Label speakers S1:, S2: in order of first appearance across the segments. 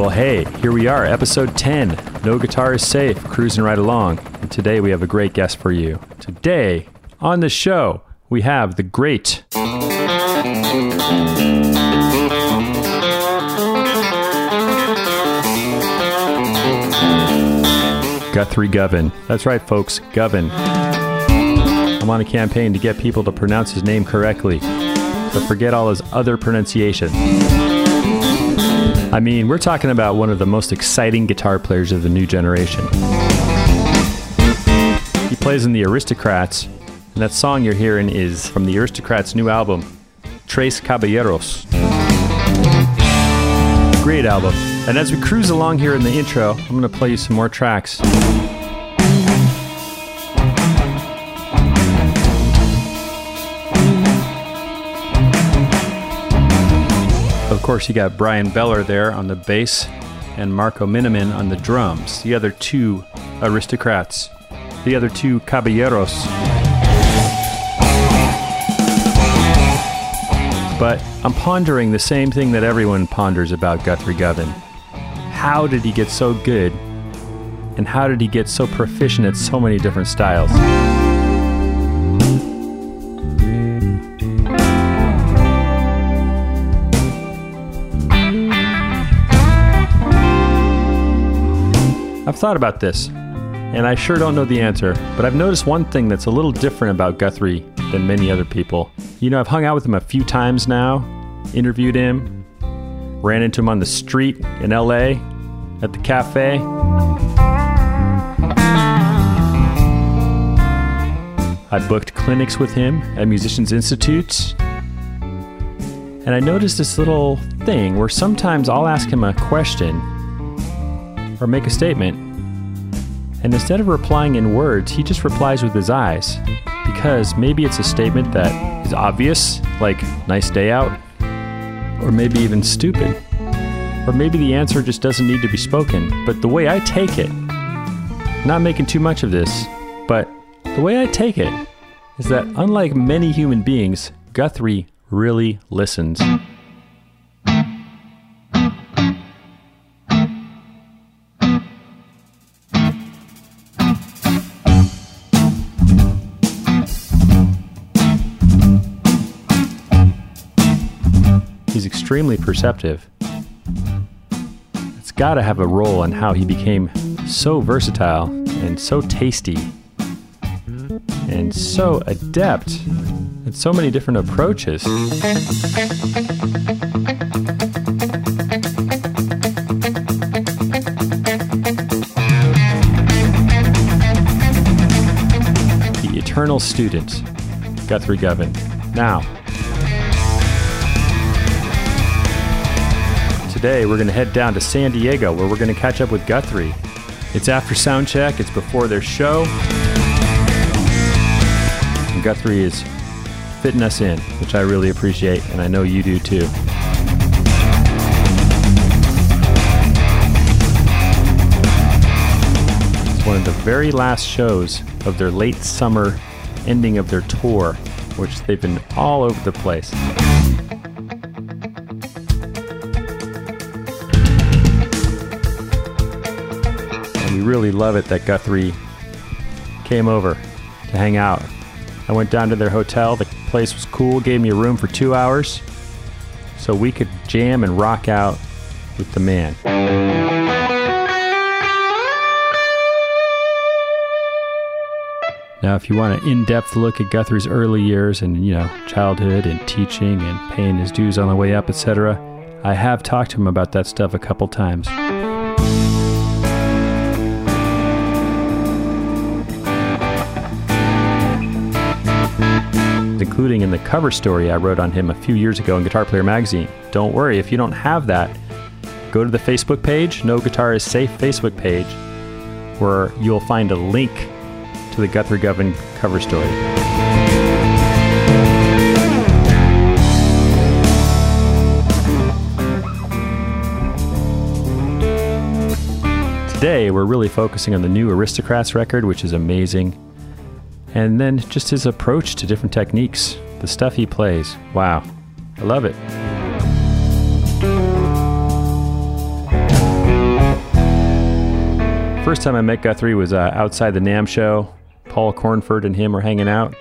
S1: Well, hey, here we are, episode 10. No guitar is safe, cruising right along. And today we have a great guest for you. Today, on the show, we have the great. Guthrie Govan. That's right, folks, Govan. I'm on a campaign to get people to pronounce his name correctly, but forget all his other pronunciation. I mean, we're talking about one of the most exciting guitar players of the new generation. He plays in the Aristocrats, and that song you're hearing is from the Aristocrats' new album, Tres Caballeros. Great album. And as we cruise along here in the intro, I'm going to play you some more tracks. Course, you got Bryan Beller there on the bass and Marco Minnemann on the drums, the other two aristocrats, the other two caballeros. But I'm pondering the same thing that everyone ponders about Guthrie Govan. How did he get so good? And how did he get so proficient at so many different styles? I've thought about this, and I sure don't know the answer, but I've noticed one thing that's a little different about Guthrie than many other people. You know, I've hung out with him a few times now, interviewed him, ran into him on the street in LA, at the cafe. I booked clinics with him at Musicians Institute. And I noticed this little thing where sometimes I'll ask him a question or make a statement. And instead of replying in words, he just replies with his eyes. Because maybe it's a statement that is obvious, like, nice day out, or maybe even stupid. Or maybe the answer just doesn't need to be spoken. But the way I take it, not making too much of this, but the way I take it is that unlike many human beings, Guthrie really listens. Extremely perceptive. It's got to have a role in how he became so versatile and so tasty and so adept at so many different approaches. The eternal student, Guthrie Govan. Now, today we're going to head down to San Diego where we're going to catch up with Guthrie. It's after sound check, it's before their show. And Guthrie is fitting us in, which I really appreciate, and I know you do too. It's one of the very last shows of their late summer ending of their tour, which they've been all over the place. We really love it that Guthrie came over to hang out. I went down to their hotel. The place was cool, gave me a room for two hours so we could jam and rock out with the man. Now, if you want an in depth look at Guthrie's early years and, you know, childhood and teaching and paying his dues on the way up, etc., I have talked to him about that stuff a couple times. Including in the cover story I wrote on him a few years ago in Guitar Player Magazine. Don't worry, if you don't have that, go to the Facebook page, No Guitar is Safe Facebook page, where you'll find a link to the Guthrie Govan cover story. Today, we're really focusing on the new Aristocrats record, which is amazing and then just his approach to different techniques. The stuff he plays, wow. I love it. First time I met Guthrie was uh, outside the NAMM show. Paul Cornford and him were hanging out.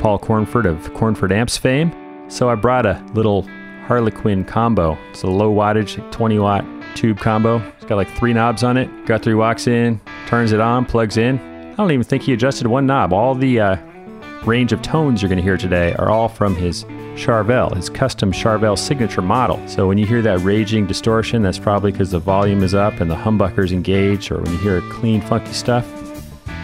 S1: Paul Cornford of Cornford Amps fame. So I brought a little Harlequin combo. It's a low wattage, 20 watt tube combo. It's got like three knobs on it. Guthrie walks in, turns it on, plugs in. I don't even think he adjusted one knob. All the uh, range of tones you're going to hear today are all from his Charvel, his custom Charvel signature model. So when you hear that raging distortion, that's probably because the volume is up and the humbucker's engaged, or when you hear clean, funky stuff,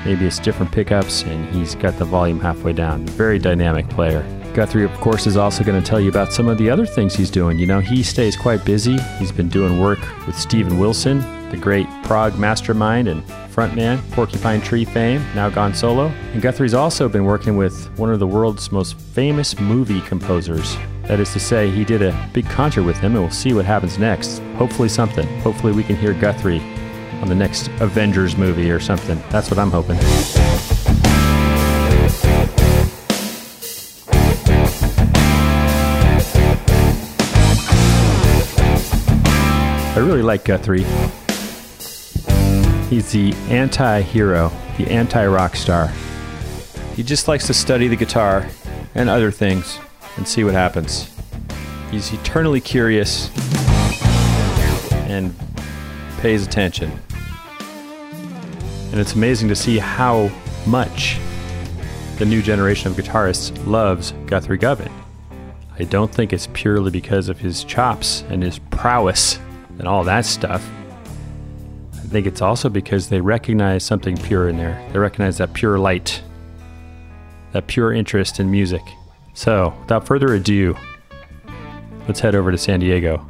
S1: maybe it's different pickups and he's got the volume halfway down. Very dynamic player. Guthrie, of course, is also going to tell you about some of the other things he's doing. You know, he stays quite busy. He's been doing work with Steven Wilson, the great prog mastermind and frontman, Porcupine Tree fame, now gone solo. And Guthrie's also been working with one of the world's most famous movie composers. That is to say, he did a big concert with him, and we'll see what happens next. Hopefully, something. Hopefully, we can hear Guthrie on the next Avengers movie or something. That's what I'm hoping. Really like Guthrie. He's the anti hero, the anti rock star. He just likes to study the guitar and other things and see what happens. He's eternally curious and pays attention. And it's amazing to see how much the new generation of guitarists loves Guthrie Govan. I don't think it's purely because of his chops and his prowess and all that stuff. I think it's also because they recognize something pure in there. They recognize that pure light, that pure interest in music. So, without further ado, let's head over to San Diego.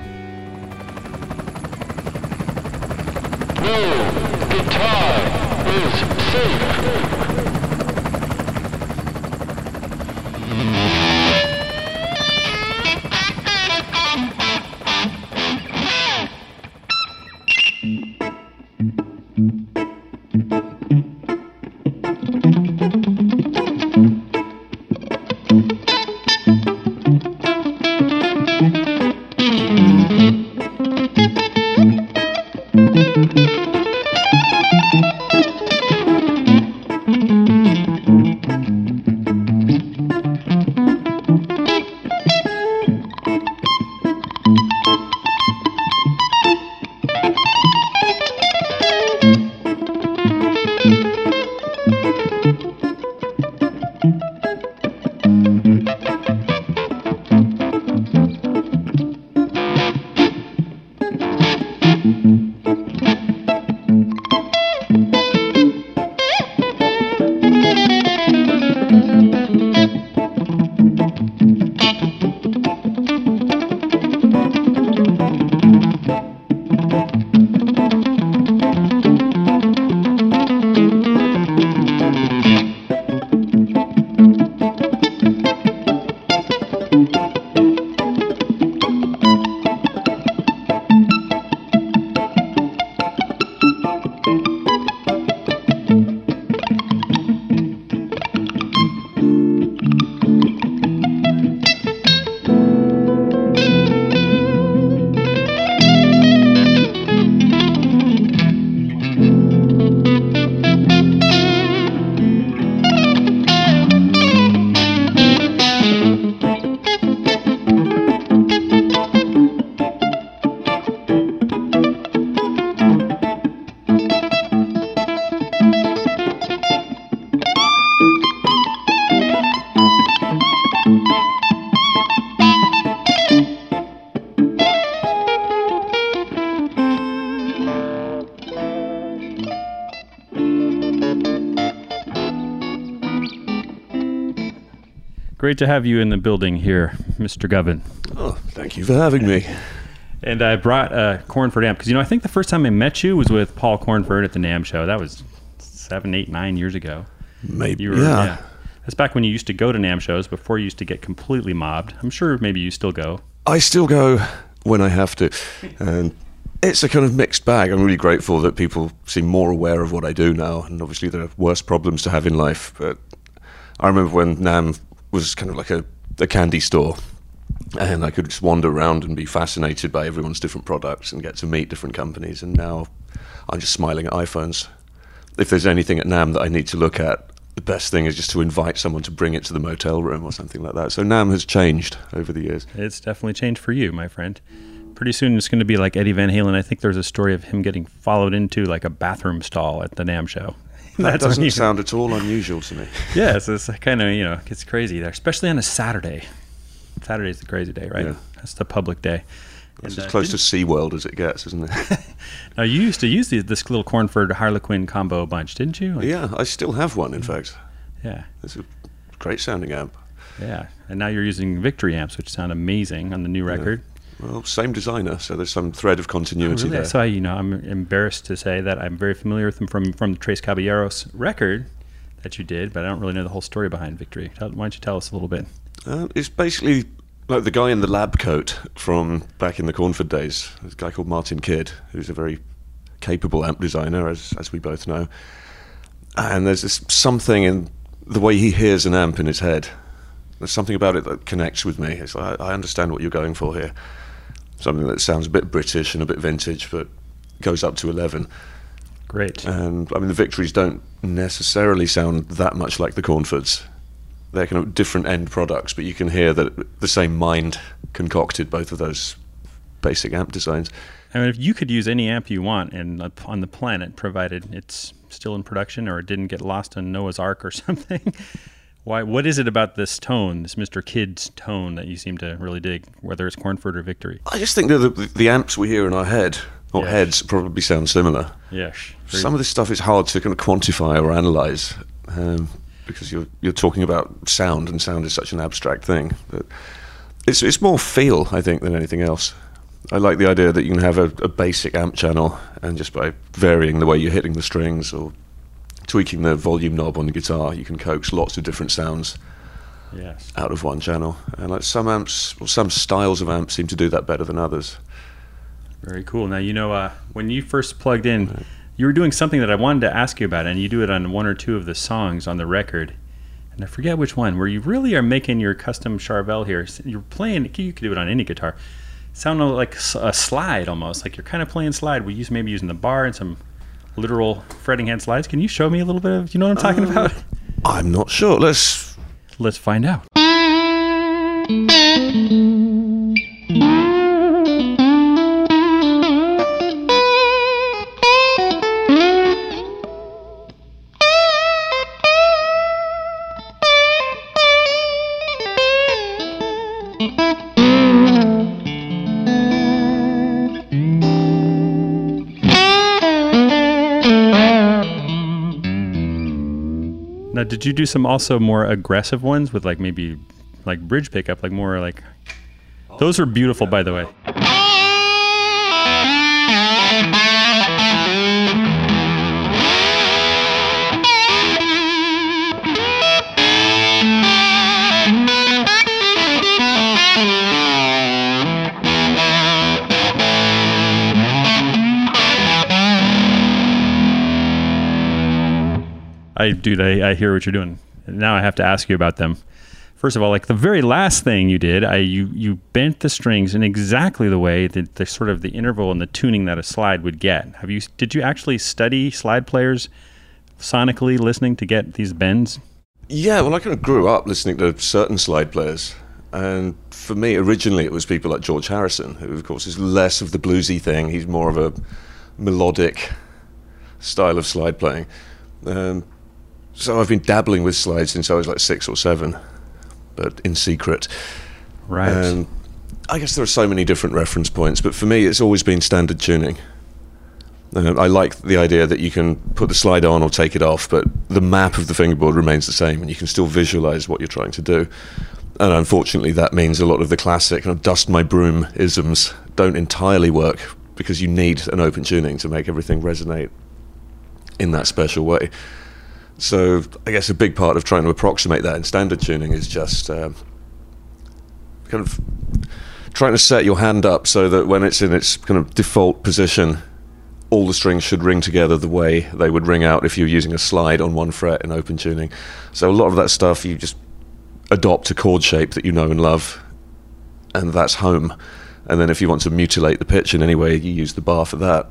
S1: Great to have you in the building here, Mr. Govan.
S2: Oh, thank you for having me.
S1: And I brought a Cornford amp because you know I think the first time I met you was with Paul Cornford at the NAMM show. That was seven, eight, nine years ago.
S2: Maybe.
S1: You were,
S2: yeah.
S1: That's back when you used to go to NAMM shows before you used to get completely mobbed. I'm sure maybe you still go.
S2: I still go when I have to. And it's a kind of mixed bag. I'm really grateful that people seem more aware of what I do now. And obviously, there are worse problems to have in life. But I remember when NAMM was kind of like a a candy store, and I could just wander around and be fascinated by everyone's different products and get to meet different companies. And now I'm just smiling at iPhones. If there's anything at NAMM that I need to look at, the best thing is just to invite someone to bring it to the motel room or something like that. So NAMM has changed over the years.
S1: It's definitely changed for you, my friend. Pretty soon it's going to be like Eddie Van Halen. I think there's a story of him getting followed into like a bathroom stall at the NAMM show.
S2: That doesn't
S1: you-
S2: sound at all unusual to me.
S1: Yes, it's kind of you know it's crazy there, especially on a Saturday. Saturday's the crazy day, right?
S2: Yeah.
S1: That's the public day.
S2: It's as
S1: uh,
S2: close to SeaWorld as it gets, isn't it?
S1: Now you used to use the, this little Cornford Harlequin combo bunch, didn't you? Like-
S2: yeah, I still have one, in fact.
S1: yeah,
S2: It's a great sounding amp.
S1: yeah. And now you're using Victory amps, which sound amazing on the new record.
S2: Well, same designer, so there's some thread of continuity
S1: Really?
S2: there.
S1: So you know, I'm embarrassed to say that I'm very familiar with them from from the Tres Caballeros record that you did, but I don't really know the whole story behind Victory. Why don't you tell us a little bit?
S2: Uh, it's basically like the guy in the lab coat from back in the Cornford days. There's a guy called Martin Kidd, who's a very capable amp designer, as as we both know. And there's this something in the way he hears an amp in his head. There's something about it that connects with me. It's like, I understand what you're going for here. Something that sounds a bit British and a bit vintage, but goes up to 11.
S1: Great.
S2: And I mean, the victories don't necessarily sound that much like the Cornfords. They're kind of different end products, but you can hear that the same mind concocted both of those basic amp designs.
S1: I mean, if you could use any amp you want and on the planet, provided it's still in production or it didn't get lost on Noah's Ark or something. Why? What is it about this tone, this Mr. Kidd's tone, that you seem to really dig? Whether it's Cornford or Victory?
S2: I just think that the, the amps we hear in our head, or
S1: Yes.
S2: heads, probably sound similar.
S1: Yes.
S2: Some of this stuff is hard to kind of quantify or analyze um, because you're you're talking about sound, and sound is such an abstract thing. But it's it's more feel, I think, than anything else. I like the idea that you can have a, a basic amp channel, and just by varying the way you're hitting the strings or tweaking the volume knob on the guitar, you can coax lots of different sounds
S1: yes.
S2: out of one channel. And like some amps, or some styles of amps, seem to do that better than others.
S1: Very cool. Now, you know, uh, when you first plugged in, you were doing something that I wanted to ask you about, and you do it on one or two of the songs on the record. And I forget which one, where you really are making your custom Charvel here. You're playing, you could do it on any guitar. Sound like a slide almost, like you're kind of playing slide. We use maybe using the bar and some literal fretting hand slides. Can you show me a little bit of, you know what I'm talking um, about?
S2: I'm not sure. Let's
S1: Let's find out. Mm-hmm. Did you do some also more aggressive ones with like maybe like bridge pickup, like more like those are beautiful, by the way. I dude, I, I hear what you're doing. Now I have to ask you about them. First of all, like the very last thing you did, I you you bent the strings in exactly the way that the sort of the interval and the tuning that a slide would get. Have you did you actually study slide players sonically listening to get these bends?
S2: Yeah, well, I kind of grew up listening to certain slide players. And for me, originally, it was people like George Harrison, who, of course, is less of the bluesy thing. He's more of a melodic style of slide playing. Um, so I've been dabbling with slides since I was like six or seven, but in secret.
S1: Right.
S2: And I guess there are so many different reference points, but for me, it's always been standard tuning. Um, I like the idea that you can put the slide on or take it off, but the map of the fingerboard remains the same, and you can still visualize what you're trying to do. And unfortunately, that means a lot of the classic kind of dust my broom isms don't entirely work because you need an open tuning to make everything resonate in that special way. So I guess a big part of trying to approximate that in standard tuning is just um, kind of trying to set your hand up so that when it's in its kind of default position, all the strings should ring together the way they would ring out if you're using a slide on one fret in open tuning. So a lot of that stuff you just adopt a chord shape that you know and love, and that's home. And then if you want to mutilate the pitch in any way, you use the bar for that.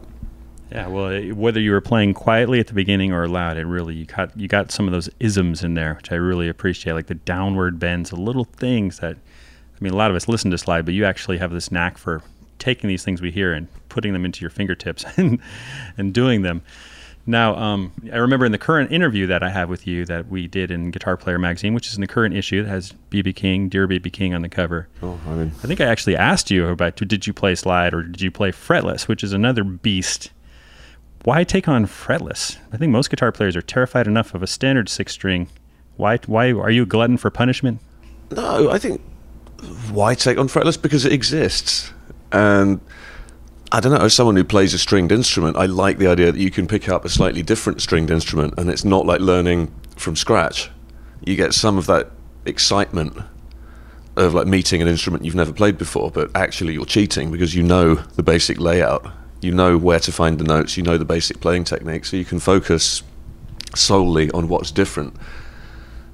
S1: Yeah, well, it- whether you were playing quietly at the beginning or loud, it really you got you got some of those isms in there, which I really appreciate, like the downward bends, the little things that. I mean, a lot of us listen to slide, but you actually have this knack for taking these things we hear and putting them into your fingertips and and doing them. Now, um, I remember in the current interview that I have with you that we did in Guitar Player magazine, which is in the current issue that has BB King, dear BB King on the cover.
S2: Oh, I mean,
S1: I think I actually asked you about did you play slide or did you play fretless, which is another beast. Why take on fretless? I think most guitar players are terrified enough of a standard six string. Why? Why are you glutton for punishment?
S2: no, I think why take on fretless because it exists, and I don't know. As someone who plays a stringed instrument, I like the idea that you can pick up a slightly different stringed instrument, and it's not like learning from scratch. You get some of that excitement of like meeting an instrument you've never played before, but actually you're cheating because you know the basic layout, you know where to find the notes, you know the basic playing technique, so you can focus solely on what's different.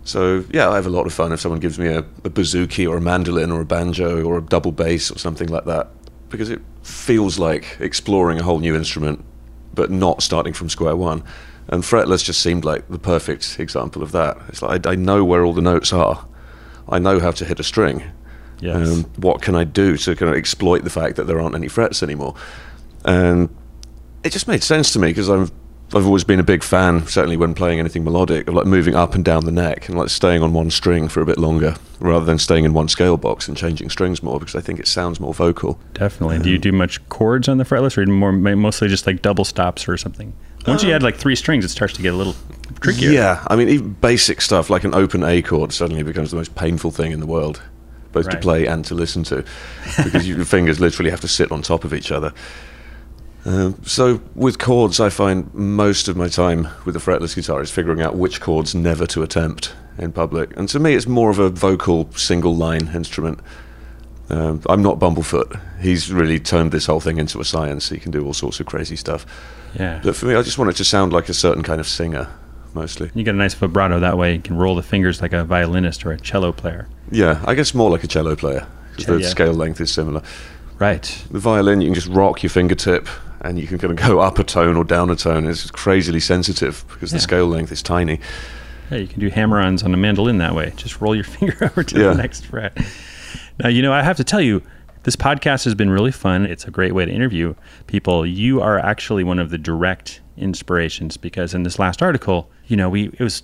S2: So yeah, I have a lot of fun if someone gives me a, a bouzouki or a mandolin or a banjo or a double bass or something like that, because it feels like exploring a whole new instrument, but not starting from square one. And fretless just seemed like the perfect example of that. It's like I, I know where all the notes are, I know how to hit a string.
S1: Yes.
S2: Um, what can I do to kind of exploit the fact that there aren't any frets anymore? And it just made sense to me because I've I've always been a big fan, certainly when playing anything melodic, of like moving up and down the neck and like staying on one string for a bit longer rather than staying in one scale box and changing strings more because I think it sounds more vocal.
S1: Definitely. do you um, do much chords on the fretless, or more mostly just like double stops or something? Once you um, add like three strings, it starts to get a little trickier.
S2: Yeah, I mean, even basic stuff like an open A chord suddenly becomes the most painful thing in the world, both to play and to listen to, because your fingers literally have to sit on top of each other. Um, so with chords, I find most of my time with the fretless guitar is figuring out which chords never to attempt in public. And to me, it's more of a vocal single line instrument. Um, I'm not Bumblefoot. He's really turned this whole thing into a science. He can do all sorts of crazy stuff.
S1: Yeah.
S2: But for me, I just want it to sound like a certain kind of singer, mostly.
S1: You get a nice vibrato that way. You can roll the fingers like a violinist or a cello player.
S2: Yeah, I guess more like a cello player because
S1: Yeah,
S2: the
S1: yeah.
S2: scale length is similar.
S1: Right.
S2: The violin, you can just rock your fingertip and you can kind of go up a tone or down a tone. It's crazily sensitive because
S1: Yeah.
S2: the scale length is tiny.
S1: Yeah, you can do hammer-ons on a mandolin that way. Just roll your finger over to
S2: Yeah.
S1: the next fret. Now, you know, I have to tell you, this podcast has been really fun. It's a great way to interview people. You are actually one of the direct inspirations because in this last article, you know, we it was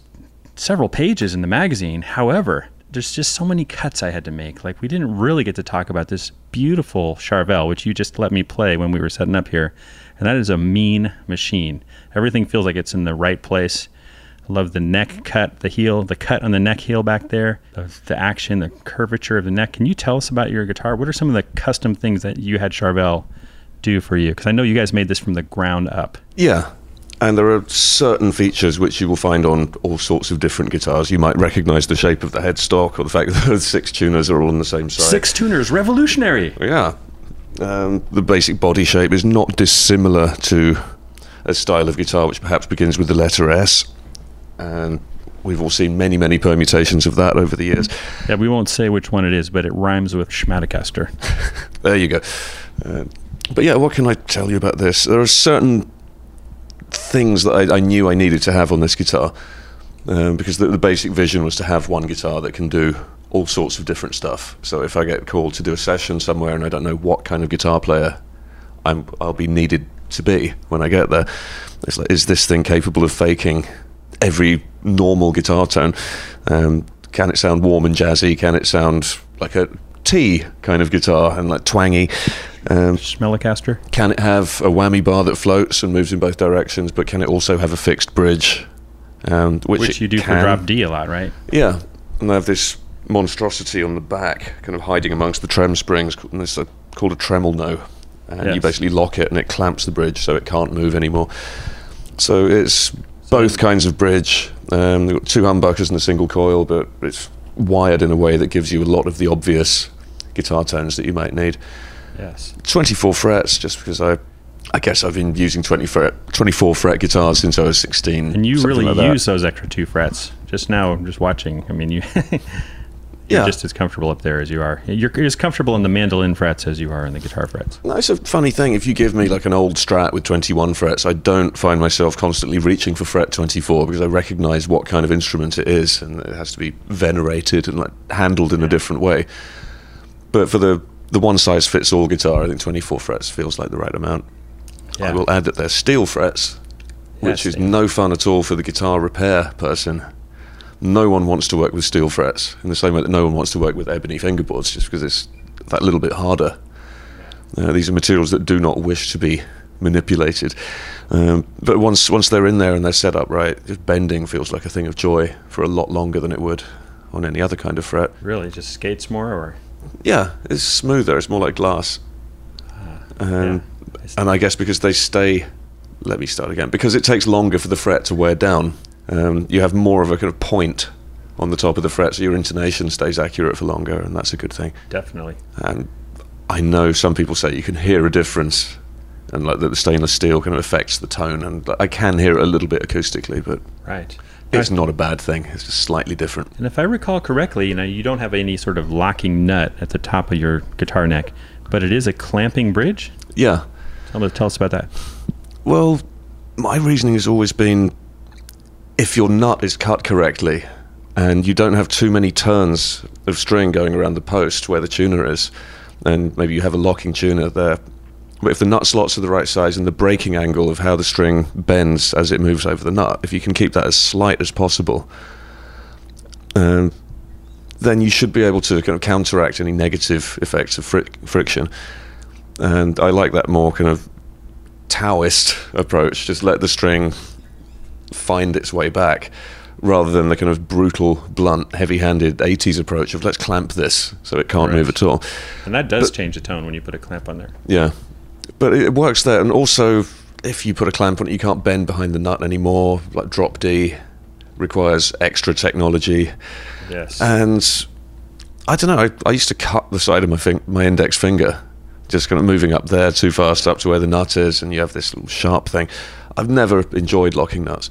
S1: several pages in the magazine. However, there's just so many cuts I had to make. Like we didn't really get to talk about this beautiful Charvel, which you just let me play when we were setting up here. And that is a mean machine. Everything feels like it's in the right place. I love the neck cut, the heel, the cut on the neck heel back there, the, the action, the curvature of the neck. Can you tell us about your guitar? What are some of the custom things that you had Charvel do for you? Because I know you guys made this from the ground up.
S2: Yeah. And there are certain features which you will find on all sorts of different guitars. You might recognize the shape of the headstock or the fact that the six tuners are all on the same side.
S1: Six tuners, revolutionary.
S2: Yeah. Um, the basic body shape is not dissimilar to a style of guitar which perhaps begins with the letter S. And we've all seen many, many permutations of that over the years.
S1: Yeah, we won't say which one it is, but it rhymes with Schmadecaster.
S2: There you go. Uh, but yeah, what can I tell you about this? There are certain things that I, I knew I needed to have on this guitar um, because the, the basic vision was to have one guitar that can do all sorts of different stuff. So if I get called to do a session somewhere and I don't know what kind of guitar player I'm, I'll be needed to be when I get there, it's like, is this thing capable of faking every normal guitar tone? Um, can it sound warm and jazzy? Can it sound like a T kind of guitar and like twangy? Um, can it have a whammy bar that floats and moves in both directions, but can it also have a fixed bridge? Um, which,
S1: Which you do for drop D a lot, right?
S2: Yeah, and they have this monstrosity on the back, kind of hiding amongst the trem springs, and it's a, called a tremolo. And you basically lock it, and it clamps the bridge, so it can't move anymore. So it's both kinds of bridge. Um, they've got two humbuckers and a single coil, but it's wired in a way that gives you a lot of the obvious guitar tones that you might need.
S1: Yes.
S2: 24 frets, just because I, I guess I've been using 20 fret, 24 fret guitars since I was 16.
S1: And you really
S2: like
S1: use those extra two frets. Just now, I'm just watching. I mean, you You're
S2: Yeah.
S1: just as comfortable up there as you are. You're, you're as comfortable in the mandolin frets as you are in the guitar frets.
S2: No, it's a funny thing. If you give me like an old Strat with 21 frets, I don't find myself constantly reaching for fret 24 because I recognise what kind of instrument it is, and it has to be venerated and like handled in a different way. But for the the one size fits all guitar, I think 24 frets feels like the right amount. I will add that they're steel frets, which is no fun at all for the guitar repair person. No one wants to work with steel frets in the same way that no one wants to work with ebony fingerboards just because it's that little bit harder. Uh, these are materials that do not wish to be manipulated. Um, but once once they're in there and they're set up right, just bending feels like a thing of joy for a lot longer than it would on any other kind of fret.
S1: Really, just skates more, or
S2: Yeah, it's smoother. It's more like glass. Um,
S1: yeah.
S2: And I guess because they stay, let me start again. Because it takes longer for the fret to wear down, um, you have more of a kind of point on the top of the fret, so your intonation stays accurate for longer, and that's a good thing.
S1: definitely.
S2: And I know some people say you can hear a difference, and like that the stainless steel kind of affects the tone, and I can hear it a little bit acoustically, but
S1: Right.
S2: It's not a bad thing. It's just slightly different.
S1: And if I recall correctly, you know, you don't have any sort of locking nut at the top of your guitar neck, but it is a clamping bridge.
S2: Yeah.
S1: Tell, tell us about that.
S2: Well, my reasoning has always been if your nut is cut correctly and you don't have too many turns of string going around the post where the tuner is, and maybe you have a locking tuner there. But if the nut slots are the right size and the breaking angle of how the string bends as it moves over the nut, if you can keep that as slight as possible, um, then you should be able to kind of counteract any negative effects of fric- friction. And I like that more kind of Taoist approach. Just let the string find its way back, rather than the kind of brutal, blunt, heavy-handed '80s approach of let's clamp this so it can't
S1: Right.
S2: move at all.
S1: And that does
S2: But-
S1: change the tone when you put a clamp on there.
S2: Yeah, but it works there, and also if you put a clamp on it, you can't bend behind the nut anymore. Like drop D requires extra technology,
S1: Yes.
S2: and I don't know. I, I used to cut the side of my fin- my index finger, just kind of moving up there too fast up to where the nut is, and you have this little sharp thing. I've never enjoyed locking nuts,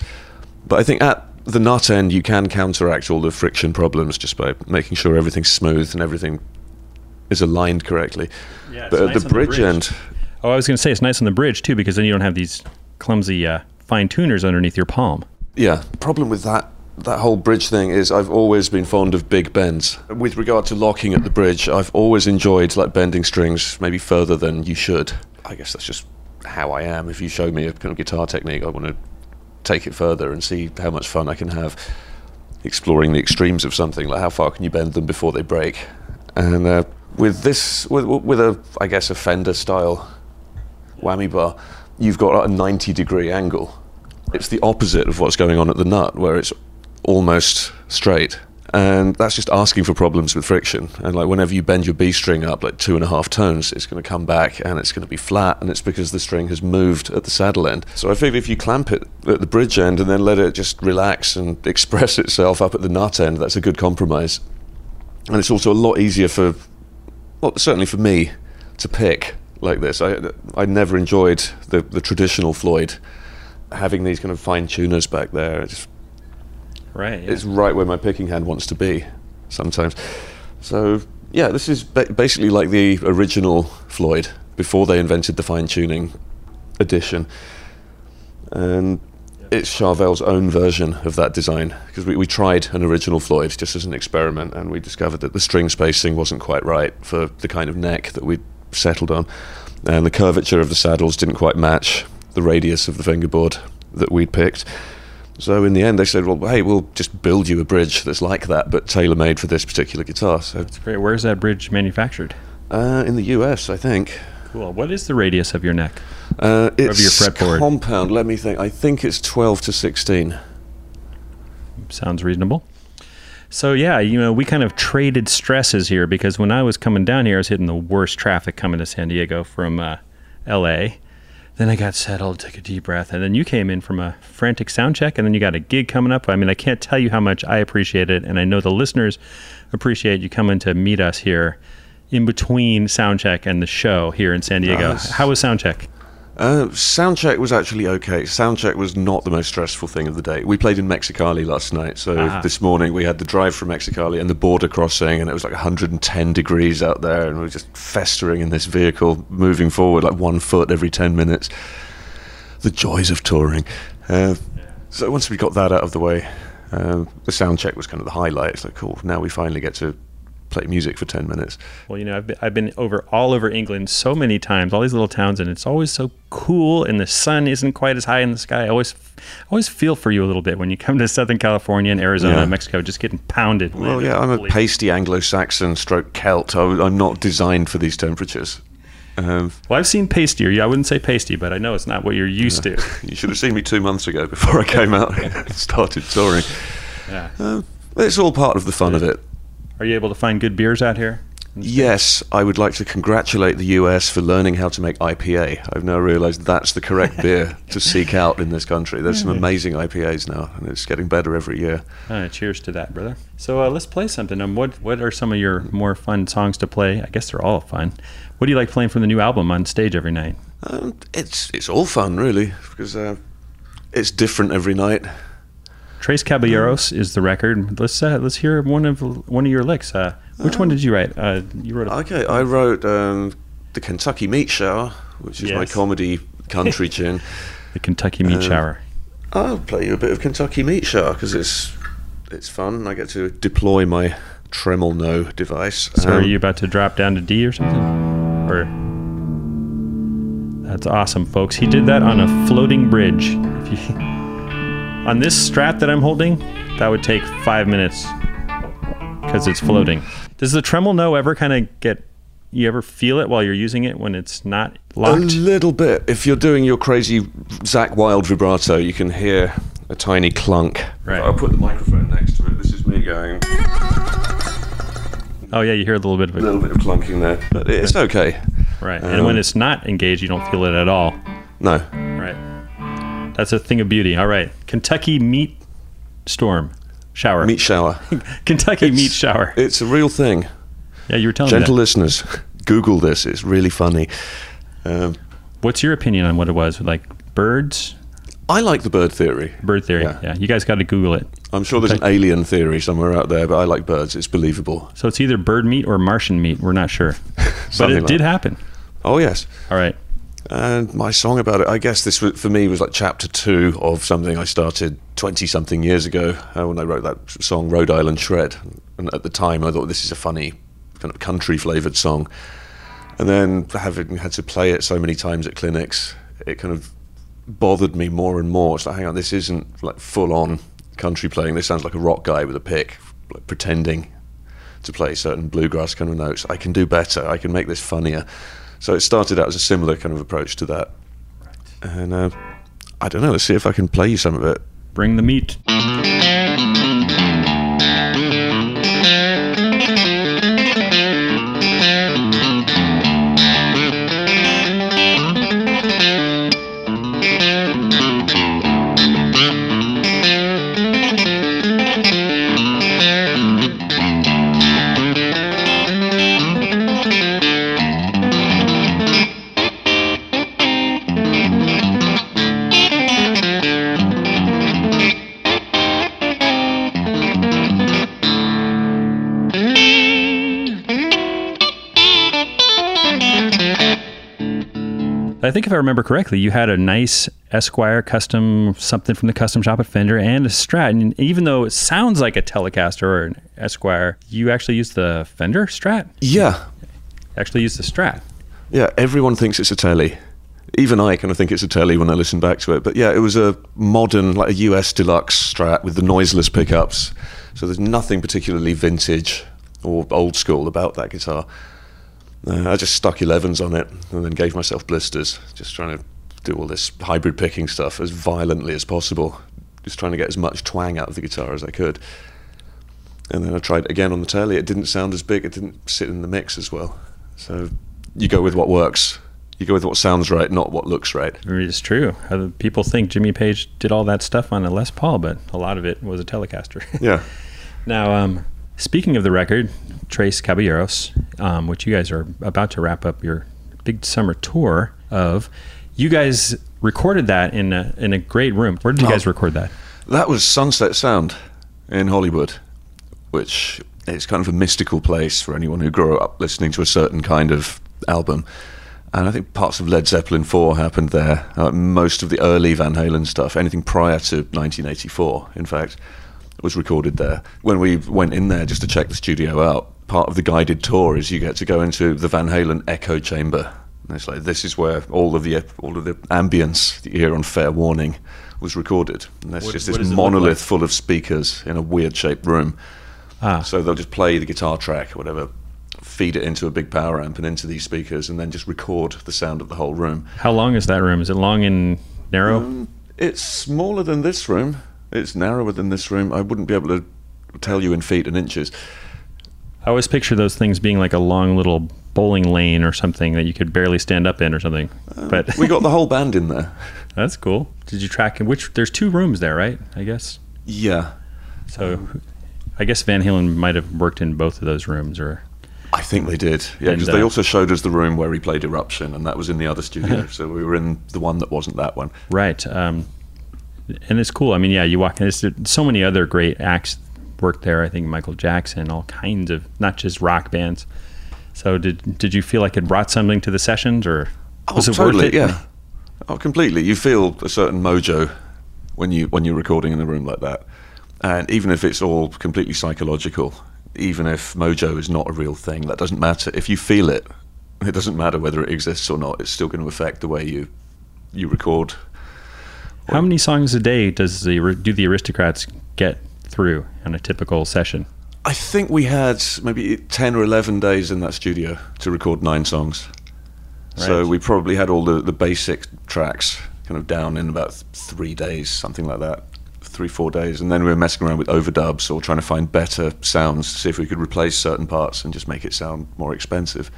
S2: but I think at the nut end you can counteract all the friction problems just by making sure everything's smooth and everything is aligned correctly.
S1: Yeah,
S2: but at
S1: nice
S2: the
S1: on the
S2: bridge,
S1: bridge.
S2: end,
S1: oh, I was going to say it's nice on the bridge too because then you don't have these clumsy uh, fine tuners underneath your palm.
S2: Yeah, The problem with that that whole bridge thing is I've always been fond of big bends. With regard to locking at the bridge, I've always enjoyed like bending strings maybe further than you should. I guess that's just how I am. If you show me a kind of guitar technique, I want to take it further and see how much fun I can have exploring the extremes of something. Like how far can you bend them before they break? And uh, with this, with with a I guess a Fender style whammy bar, you've got a 90 degree angle. It's the opposite of what's going on at the nut, where it's almost straight. And that's just asking for problems with friction. And like whenever you bend your B string up like two and a half tones, it's going to come back and it's going to be flat, and it's because the string has moved at the saddle end. So I figure if you clamp it at the bridge end and then let it just relax and express itself up at the nut end, that's a good compromise. And it's also a lot easier for, well, certainly for me, to pick like this. I I never enjoyed the the traditional Floyd having these kind of fine tuners back there. It's
S1: Right. yeah.
S2: it's right where my picking hand wants to be sometimes. So yeah, this is ba- basically like the original Floyd before they invented the fine tuning edition, and it's Charvel's own version of that design because we, we tried an original Floyd just as an experiment, and we discovered that the string spacing wasn't quite right for the kind of neck that we'd settled on, and the curvature of the saddles didn't quite match the radius of the fingerboard that we'd picked. So in the end, they said, "Well, hey, we'll just build you a bridge that's like that, but tailor-made for this particular guitar." So
S1: That's great. Where's that bridge manufactured?
S2: uh, in the US, I think
S1: Cool. What is the radius of your neck?
S2: uh, it's
S1: your fretboard.
S2: compound. Let me think. I think it's twelve to sixteen.
S1: Sounds reasonable. So yeah, you know, we kind of traded stresses here because when I was coming down here, I was hitting the worst traffic coming to San Diego from uh, L.A. Then I got settled, took a deep breath, and then you came in from a frantic sound check, and then you got a gig coming up. I mean, I can't tell you how much I appreciate it, and I know the listeners appreciate you coming to meet us here in between sound check and the show here in San Diego.
S2: Nice.
S1: How was sound check?
S2: Uh, soundcheck was actually okay. Soundcheck was not the most stressful thing of the day. We played in Mexicali last night, so
S1: Ah.
S2: this morning we had the drive from Mexicali and the border crossing, and it was like 110 degrees out there, and we were just festering in this vehicle, moving forward like one foot every 10 minutes. The joys of touring. Uh, so once we got that out of the way, uh, the soundcheck was kind of the highlight. It's like, cool, now we finally get to play music for 10 minutes.
S1: Well, you know, I've been, I've been over all over England so many times, all these little towns, and it's always so cool, and the sun isn't quite as high in the sky. I always, always feel for you a little bit when you come to Southern California and Arizona,
S2: Yeah.
S1: Mexico, just getting pounded.
S2: Well, yeah, I'm a pasty Anglo-Saxon stroke Celt. I, I'm not designed for these temperatures. Um,
S1: Well, I've seen pastier. Yeah, I wouldn't say pasty, but I know it's not what you're used to.
S2: you should have seen me two months ago before I came out and started touring.
S1: Yeah.
S2: Um, it's all part of the fun of it.
S1: Are you able to find good beers out here?
S2: Yes, I would like to congratulate the US for learning how to make IPA. I've now realised that's the correct beer to seek out in this country. There's some amazing IPAs now, and it's getting better every year.
S1: Uh, cheers to that, brother. So uh, let's play something. Um, what what are some of your more fun songs to play? I guess they're all fun. What do you like playing from the new album on stage every night?
S2: Um, it's it's all fun, really, because uh, it's different every night.
S1: Tres Caballeros is the record. Let's uh, let's hear one of one of your licks. Uh, which one did you write? Uh, you wrote. A,
S2: Okay, I wrote um, the Kentucky Meat Shower, which is my comedy country tune.
S1: the Kentucky Meat
S2: um,
S1: Shower.
S2: I'll play you a bit of Kentucky Meat Shower because it's it's fun. I get to deploy my tremolo device.
S1: So are
S2: Um,
S1: you about to drop down to D or something? Or that's awesome, folks. He did that on a floating bridge. If you, on this strat that I'm holding, that would take five minutes because it's floating. Hmm. Does the tremolo ever kind of get? You ever feel it while you're using it when it's not locked?
S2: A little bit. If you're doing your crazy Zakk Wylde vibrato, you can hear a tiny clunk.
S1: Right.
S2: I'll put the microphone next to it. This is me going
S1: Oh yeah, you hear a little bit of
S2: a
S1: it.
S2: little bit of clunking there, but it's okay.
S1: Right. And um, when it's not engaged, you don't feel it at all.
S2: No,
S1: Right. That's a thing of beauty. All right. Kentucky meat storm shower.
S2: meat shower.
S1: Kentucky
S2: It's-
S1: meat shower.
S2: It's a real thing.
S1: Yeah, you were telling
S2: Gentle
S1: me. That.
S2: listeners, Google this. It's really funny. Um,
S1: What's your opinion on what it was? Like birds,
S2: I like the bird theory.
S1: bird theory. Yeah,
S2: Yeah.
S1: you guys got to Google it.
S2: I'm sure there's an alien theory somewhere out there, but I like birds. It's believable.
S1: So it's either bird meat or Martian meat. We're not sure, but it
S2: like
S1: did
S2: that.
S1: happen.
S2: Oh yes.
S1: All right.
S2: And my song about it, I guess this for me was like chapter two of something I started 20 something years ago uh, when I wrote that song Rhode Island Shred. And at the time, I thought this is a funny, kind of country flavored song. And then having had to play it so many times at clinics, it kind of bothered me more and more. It's like, hang on, this isn't like full on country playing. This sounds like a rock guy with a pick, like pretending to play certain bluegrass kind of notes. I can do better. I can make this funnier. So it started out as a similar kind of approach to that. And uh, I don't know. Let's see if I can play you some of it.
S1: Bring the meat. Think if I remember correctly, you had a nice Esquire custom something from the custom shop at Fender and a Strat. And even though it sounds like a Telecaster or an Esquire, you actually used the Fender Strat.
S2: Yeah,
S1: Actually used the Strat.
S2: yeah. Everyone thinks it's a telly. Even I kind of think it's a telly when I listen back to it. But yeah, it was a modern, like a US deluxe Strat with the noiseless pickups. So there's nothing particularly vintage or old school about that guitar. Uh, I just stuck 11s on it and then gave myself blisters, just trying to do all this hybrid picking stuff as violently as possible, just trying to get as much twang out of the guitar as I could. And then I tried again on the telly. It didn't sound as big. It didn't sit in the mix as well. So you go with what works. You go with what sounds right, not what looks right.
S1: It's true. Uh, People think Jimmy Page did all that stuff on a Les Paul, but a lot of it was a Telecaster.
S2: Yeah.
S1: Now, um, speaking of the record, Tres Caballeros, um, which you guys are about to wrap up your big summer tour of, you guys recorded that in a, in a great room. Where did you
S2: Oh.
S1: guys record that?
S2: That was Sunset Sound in Hollywood, which is kind of a mystical place for anyone who grew up listening to a certain kind of album. And I think parts of Led Zeppelin 4 happened there. Uh, most of the early Van Halen stuff, anything prior to 1984, in fact, was recorded there. When we went in there just to check the studio out, part of the guided tour is you get to go into the Van Halen echo chamber. And it's like this is where all of the all of the ambience that you hear on Fair Warning was recorded. And that's
S1: What-
S2: just this
S1: does it look
S2: monolith
S1: like?
S2: full of speakers in a weird shaped room.
S1: Ah,
S2: So they'll just play the guitar track or whatever, feed it into a big power amp and into these speakers, and then just record the sound of the whole room.
S1: how long is that room? Is it long and narrow?
S2: Um, it's smaller than this room. It's narrower than this room. I wouldn't be able to tell you in feet and inches.
S1: I always picture those things being like a long little bowling lane or something that you could barely stand up in or something. but
S2: Um, We got the whole band in there.
S1: that's cool. Did you track in which? There's two rooms there, right? I guess.
S2: Yeah.
S1: So, I guess Van Halen might have worked in both of those rooms, or
S2: I think they did. Yeah, because they
S1: uh,
S2: also showed us the room where he played Eruption, and that was in the other studio. so we were in the one that wasn't that one.
S1: right. Um, and it's cool. I mean, yeah, you walk in. There's so many other great acts worked there. I think Michael Jackson, all kinds of not just rock bands. So did did you feel like it brought something to the sessions, or
S2: Oh,
S1: was it
S2: totally,
S1: worth it?
S2: yeah. Oh, completely. You feel a certain mojo when you when you're recording in a room like that, and even if it's all completely psychological, even if mojo is not a real thing, that doesn't matter. If you feel it, it doesn't matter whether it exists or not. It's still going to affect the way you you record.
S1: How many songs a day does the do the aristocrats get through in a typical session?
S2: I think we had maybe ten or eleven days in that studio to record nine songs. So we probably had all the, the basic tracks kind of down in about three days, something like that, three four days, and then we were messing around with overdubs or trying to find better sounds to see if we could replace certain parts and just make it sound more expensive.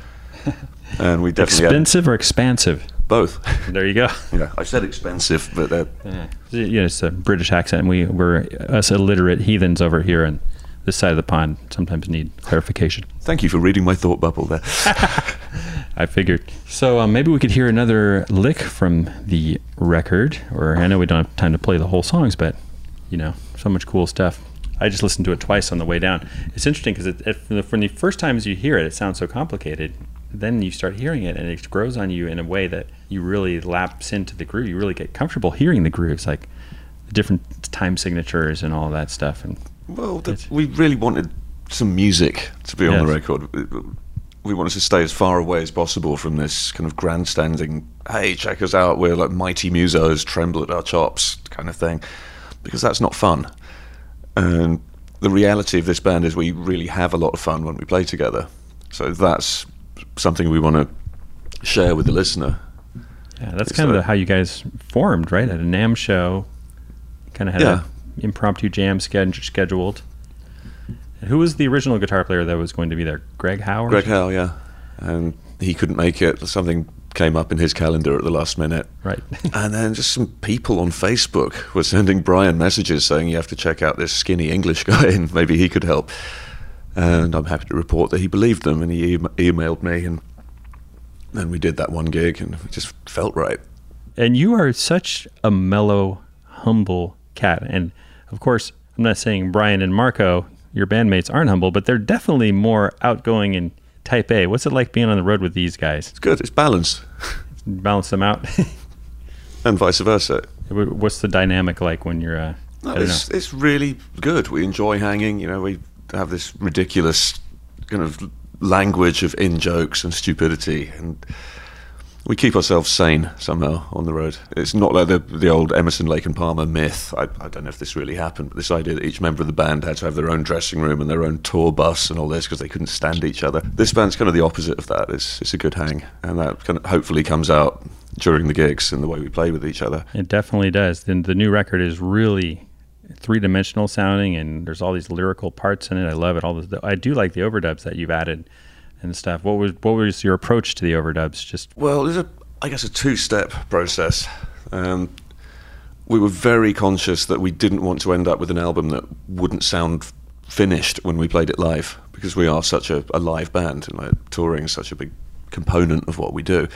S2: and we definitely
S1: Expensive or expansive?
S2: Both.
S1: There you go.
S2: yeah, I said expensive, but
S1: Yeah, you know, it's a British accent. We we're us illiterate heathens over here on this side of the pond sometimes need clarification.
S2: thank you for reading my thought bubble there.
S1: I figured. So um, maybe we could hear another lick from the record. Or I know we don't have time to play the whole songs, but you know, so much cool stuff. I just listened to it twice on the way down. It's interesting because it, it, from from the first times you hear it, it sounds so complicated. Then you start hearing it, and it grows on you in a way that you really lapse into the groove. You really get comfortable hearing the grooves, like the different time signatures and all that stuff. And
S2: Well, the, we really wanted some music to be on the record. We wanted to stay as far away as possible from this kind of grandstanding, hey, check us out, we're like mighty musos, tremble at our chops kind of thing, because that's not fun. And the reality of this band is we really have a lot of fun when we play together. So that's something we want to share with the listener.
S1: Yeah, that's kind of how you guys formed, right? At a NAMM show, kind of had
S2: Yeah.
S1: a impromptu jam scheduled. And who was the original guitar player that was going to be there? Greg Howe?
S2: Greg? Howe, yeah. And he couldn't make it. Something came up in his calendar at the last minute.
S1: Right.
S2: And then just some people on Facebook were sending Bryan messages saying you have to check out this skinny English guy and maybe he could help. And I'm happy to report that he believed them and he em- emailed me and then we did that one gig and it just felt right.
S1: and you are such a mellow, humble cat. And of course, I'm not saying Bryan and Marco, your bandmates, aren't humble, but they're definitely more outgoing and type A. What's it like being on the road with these guys?
S2: It's good. It's balanced
S1: Balance them out.
S2: and vice versa.
S1: What's the dynamic like when you're? Uh,
S2: No, it's,
S1: know.
S2: it's really good. We enjoy hanging. You know, we have this ridiculous kind of language of in jokes and stupidity, and we keep ourselves sane somehow on the road. It's not like the the old Emerson, Lake and Palmer myth. I, I don't know if this really happened, but this idea that each member of the band had to have their own dressing room and their own tour bus and all this because they couldn't stand each other. This band's kind of the opposite of that. It's it's a good hang, and that kind of hopefully comes out during the gigs and the way we play with each other.
S1: It definitely does. And the new record is really three dimensional sounding, and there's all these lyrical parts in it. I love it. All the, I do like the overdubs that you've added and stuff. What was what was your approach to the overdubs? Just
S2: Well, there's a, I guess, a two-step process. Um, we were very conscious that we didn't want to end up with an album that wouldn't sound finished when we played it live, because we are such a, a live band, and like, touring is such a big component of what we do.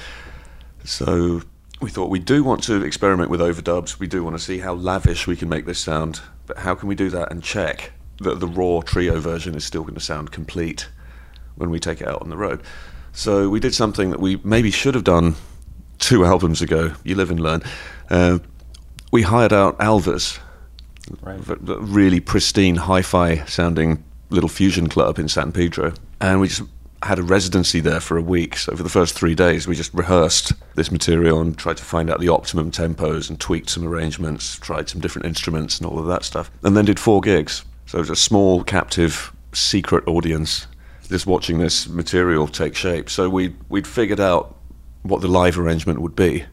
S2: So we thought we do want to experiment with overdubs. We do want to see how lavish we can make this sound, but how can we do that and check that the raw trio version is still going to sound complete when we take it out on the road? So we did something that we maybe should have done two albums ago. You live and learn. Uh, we hired out Alvas,
S1: Right.
S2: v- really pristine, hi-fi sounding little fusion club in San Pedro, and we just had a residency there for a week. So for the first three days, we just rehearsed this material and tried to find out the optimum tempos and tweaked some arrangements, tried some different instruments and all of that stuff, and then did four gigs. So it was a small, captive, secret audience just watching this material take shape. So we we'd figured out what the live arrangement would be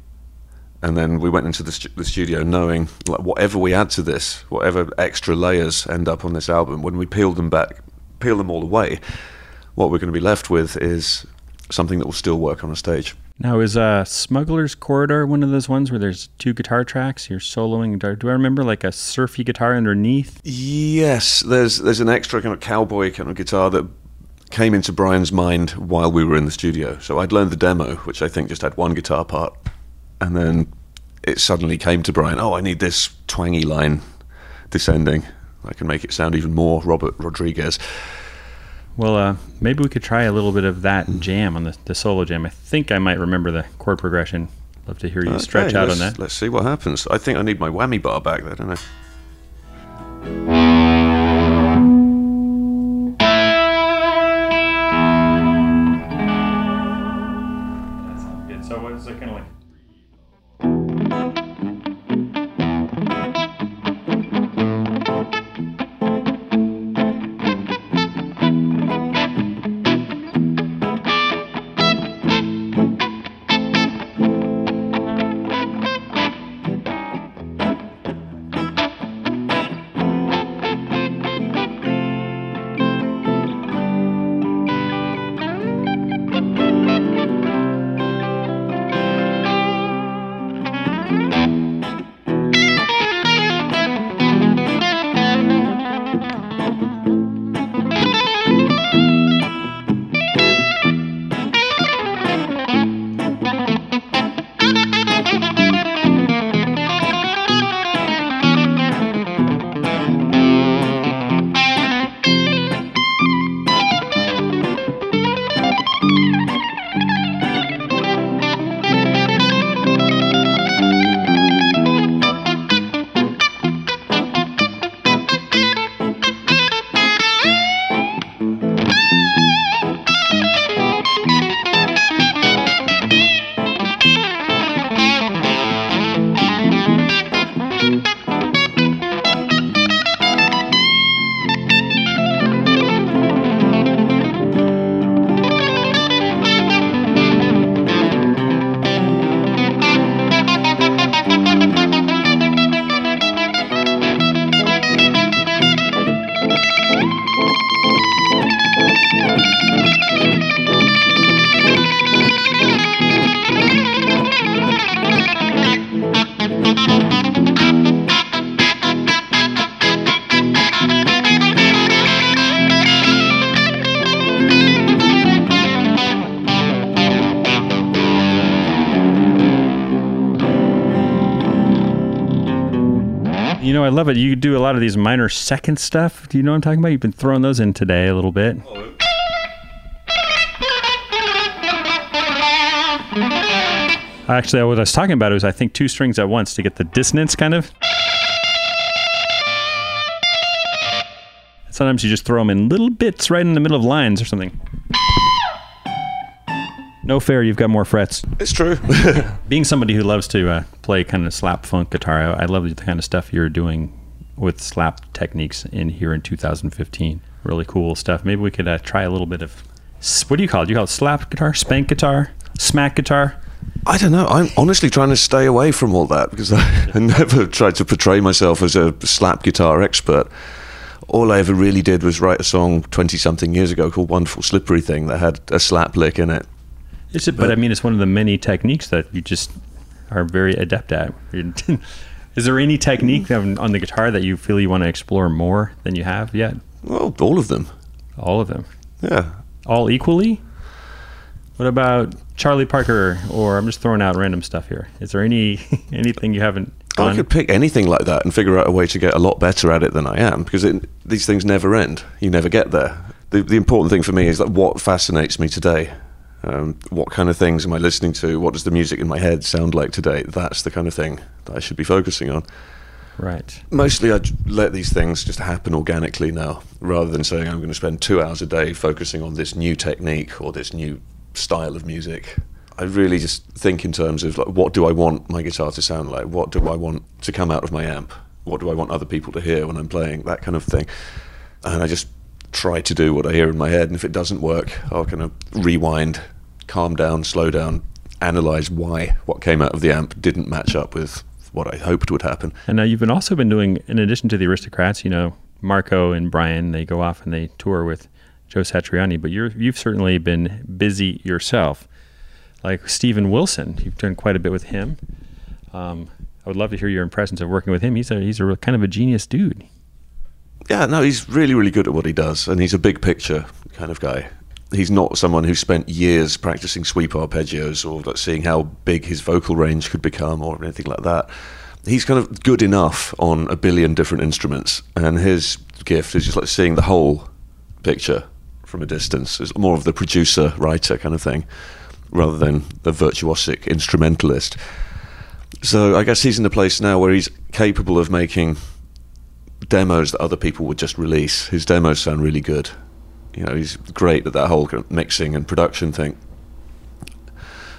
S2: and then we went into the, stu- the studio knowing like whatever we add to this, whatever extra layers end up on this album, when we peel them back, peel them all away, what we're going to be left with is something that will still work on a stage.
S1: Now, is uh, Smuggler's Corridor one of those ones where there's two guitar tracks? You're soloing. guitar- Do I remember like a surfy guitar underneath?
S2: Yes, there's there's an extra kind of cowboy kind of guitar that came into Bryan's mind while we were in the studio. So I'd learned the demo, which I think just had one guitar part, and then it suddenly came to Bryan. Oh, I need this twangy line descending. I can make it sound even more Robert Rodriguez.
S1: Well, uh, maybe we could try a little bit of that jam on the, the solo jam. I think I might remember the chord progression. Love to hear you stretch out on that.
S2: Let's see what happens. I think I need my whammy bar back there, don't I?
S1: I love it. You do a lot of these minor second stuff. Do you know what I'm talking about? You've been throwing those in today a little bit. Actually, what I was talking about was I think two strings at once to get the dissonance kind of. Sometimes you just throw them in little bits right in the middle of lines or something. No fair, you've got more frets.
S2: It's true.
S1: Being somebody who loves to uh, play kind of slap funk guitar, I, I love the kind of stuff you're doing with slap techniques in here in 2015. Really cool stuff. Maybe we could uh, try a little bit of what do you call it? Do you call it slap guitar, spank guitar, smack guitar?
S2: I don't know. I'm honestly trying to stay away from all that because I, I never tried to portray myself as a slap guitar expert. All I ever really did was write a song 20 something years ago called Wonderful Slippery Thing that had a slap lick in it.
S1: Is it? But I mean, it's one of the many techniques that you just are very adept at. Is there any technique on on the guitar that you feel you want to explore more than you have yet?
S2: Well, all of them.
S1: All of them,
S2: Yeah.
S1: all equally. What about Charlie Parker? Or I'm just throwing out random stuff here. Is there any anything you haven't
S2: I could pick anything like that and figure out a way to get a lot better at it than I am because it, these things never end. You never get there. The, the important thing for me is that what fascinates me today. Um, what kind of things am I listening to? What does the music in my head sound like today? That's the kind of thing that I should be focusing on.
S1: Right.
S2: Mostly, I let these things just happen organically now, rather than saying I'm going to spend two hours a day focusing on this new technique or this new style of music. I really just think in terms of like, what do I want my guitar to sound like? What do I want to come out of my amp? What do I want other people to hear when I'm playing? That kind of thing. And I just try to do what I hear in my head. And if it doesn't work, I'll kind of rewind, calm down, slow down, analyze why what came out of the amp didn't match up with what I hoped would happen.
S1: And now you've been also been doing, in addition to the aristocrats, you know, Marco and Bryan, they go off and they tour with Joe Satriani, but you're, you've certainly been busy yourself. Like Steven Wilson, you've done quite a bit with him. Um, I would love to hear your impressions of working with him. He's a he's a real- kind of a genius dude.
S2: Yeah, no, he's really, really good at what he does, and he's a big picture kind of guy. He's not someone who spent years practicing sweep arpeggios or like, seeing how big his vocal range could become or anything like that. He's kind of good enough on a billion different instruments, and his gift is just like seeing the whole picture from a distance. It's more of the producer writer kind of thing, rather than the virtuosic instrumentalist. So I guess he's in a place now where he's capable of making demos that other people would just release. His demos sound really good. You know, he's great at that whole mixing and production thing.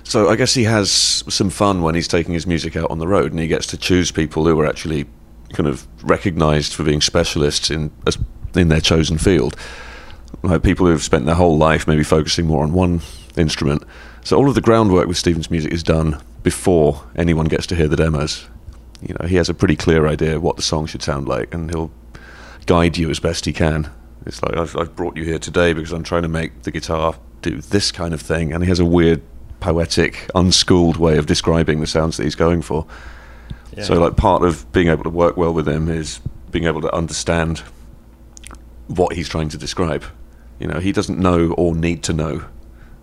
S2: So I guess he has some fun when he's taking his music out on the road, and he gets to choose people who are actually kind of recognised for being specialists in in their chosen field. Like people who've spent their whole life maybe focusing more on one instrument. So all of the groundwork with Steven's music is done before anyone gets to hear the demos. You know, he has a pretty clear idea what the song should sound like, and he'll guide you as best he can. It's like I've, I've brought you here today because I'm trying to make the guitar do this kind of thing, and he has a weird, poetic, unschooled way of describing the sounds that he's going for. So, like, part of being able to work well with him is being able to understand what he's trying to describe. You know, he doesn't know or need to know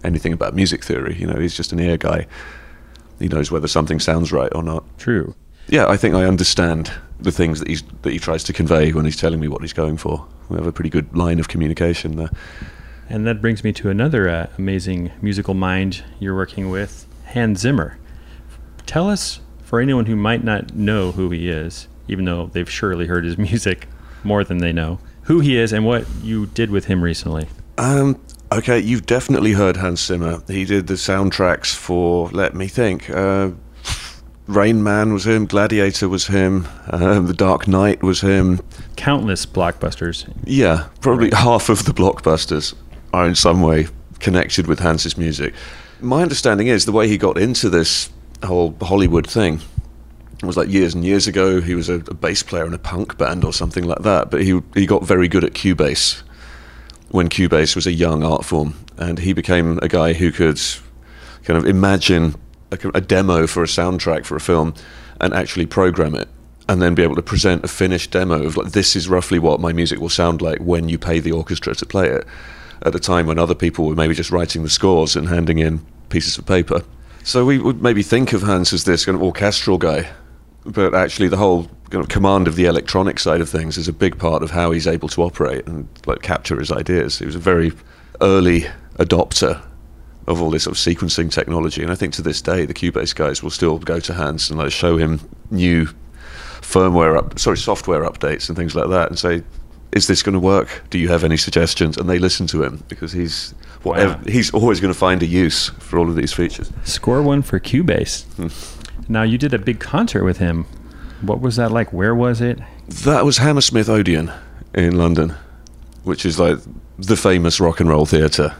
S2: anything about music theory. You know, he's just an ear guy. He knows whether something sounds right or not.
S1: true.
S2: Yeah, I think I understand the things that he's that he tries to convey when he's telling me what he's going for. We have a pretty good line of communication there.
S1: And that brings me to another uh, amazing musical mind you're working with, Hans Zimmer. Tell us, for anyone who might not know who he is, even though they've surely heard his music more than they know, who he is and what you did with him recently.
S2: Um, okay, you've definitely heard Hans Zimmer. He did the soundtracks for, let me think, uh, Rain Man was him, Gladiator was him, um, The Dark Knight was him.
S1: Countless blockbusters.
S2: Yeah, probably half of the blockbusters are in some way connected with Hans's music. My understanding is the way he got into this whole Hollywood thing was like years and years ago. He was a, a bass player in a punk band or something like that, but he he got very good at Cubase when Cubase was a young art form, and he became a guy who could kind of imagine a, a demo for a soundtrack for a film and actually program it and then be able to present a finished demo of like this is roughly what my music will sound like when you pay the orchestra to play it. At a time when other people were maybe just writing the scores and handing in pieces of paper. So we would maybe think of Hans as this kind of orchestral guy but actually the whole kind of command of the electronic side of things is a big part of how he's able to operate and like capture his ideas. He was a very early adopter of all this sort of sequencing technology. And I think to this day, the Cubase guys will still go to Hans and like show him new firmware up, sorry, software updates and things like that, and say, "Is this going to work? Do you have any suggestions?" And they listen to him because he's whatever
S1: Wow.
S2: he's always going to find a use for all of these features.
S1: Score one for Cubase. Hmm. Now, you did a big concert with him. What was that like? Where was it?
S2: That was Hammersmith Odeon in London, which is like the famous rock and roll theatre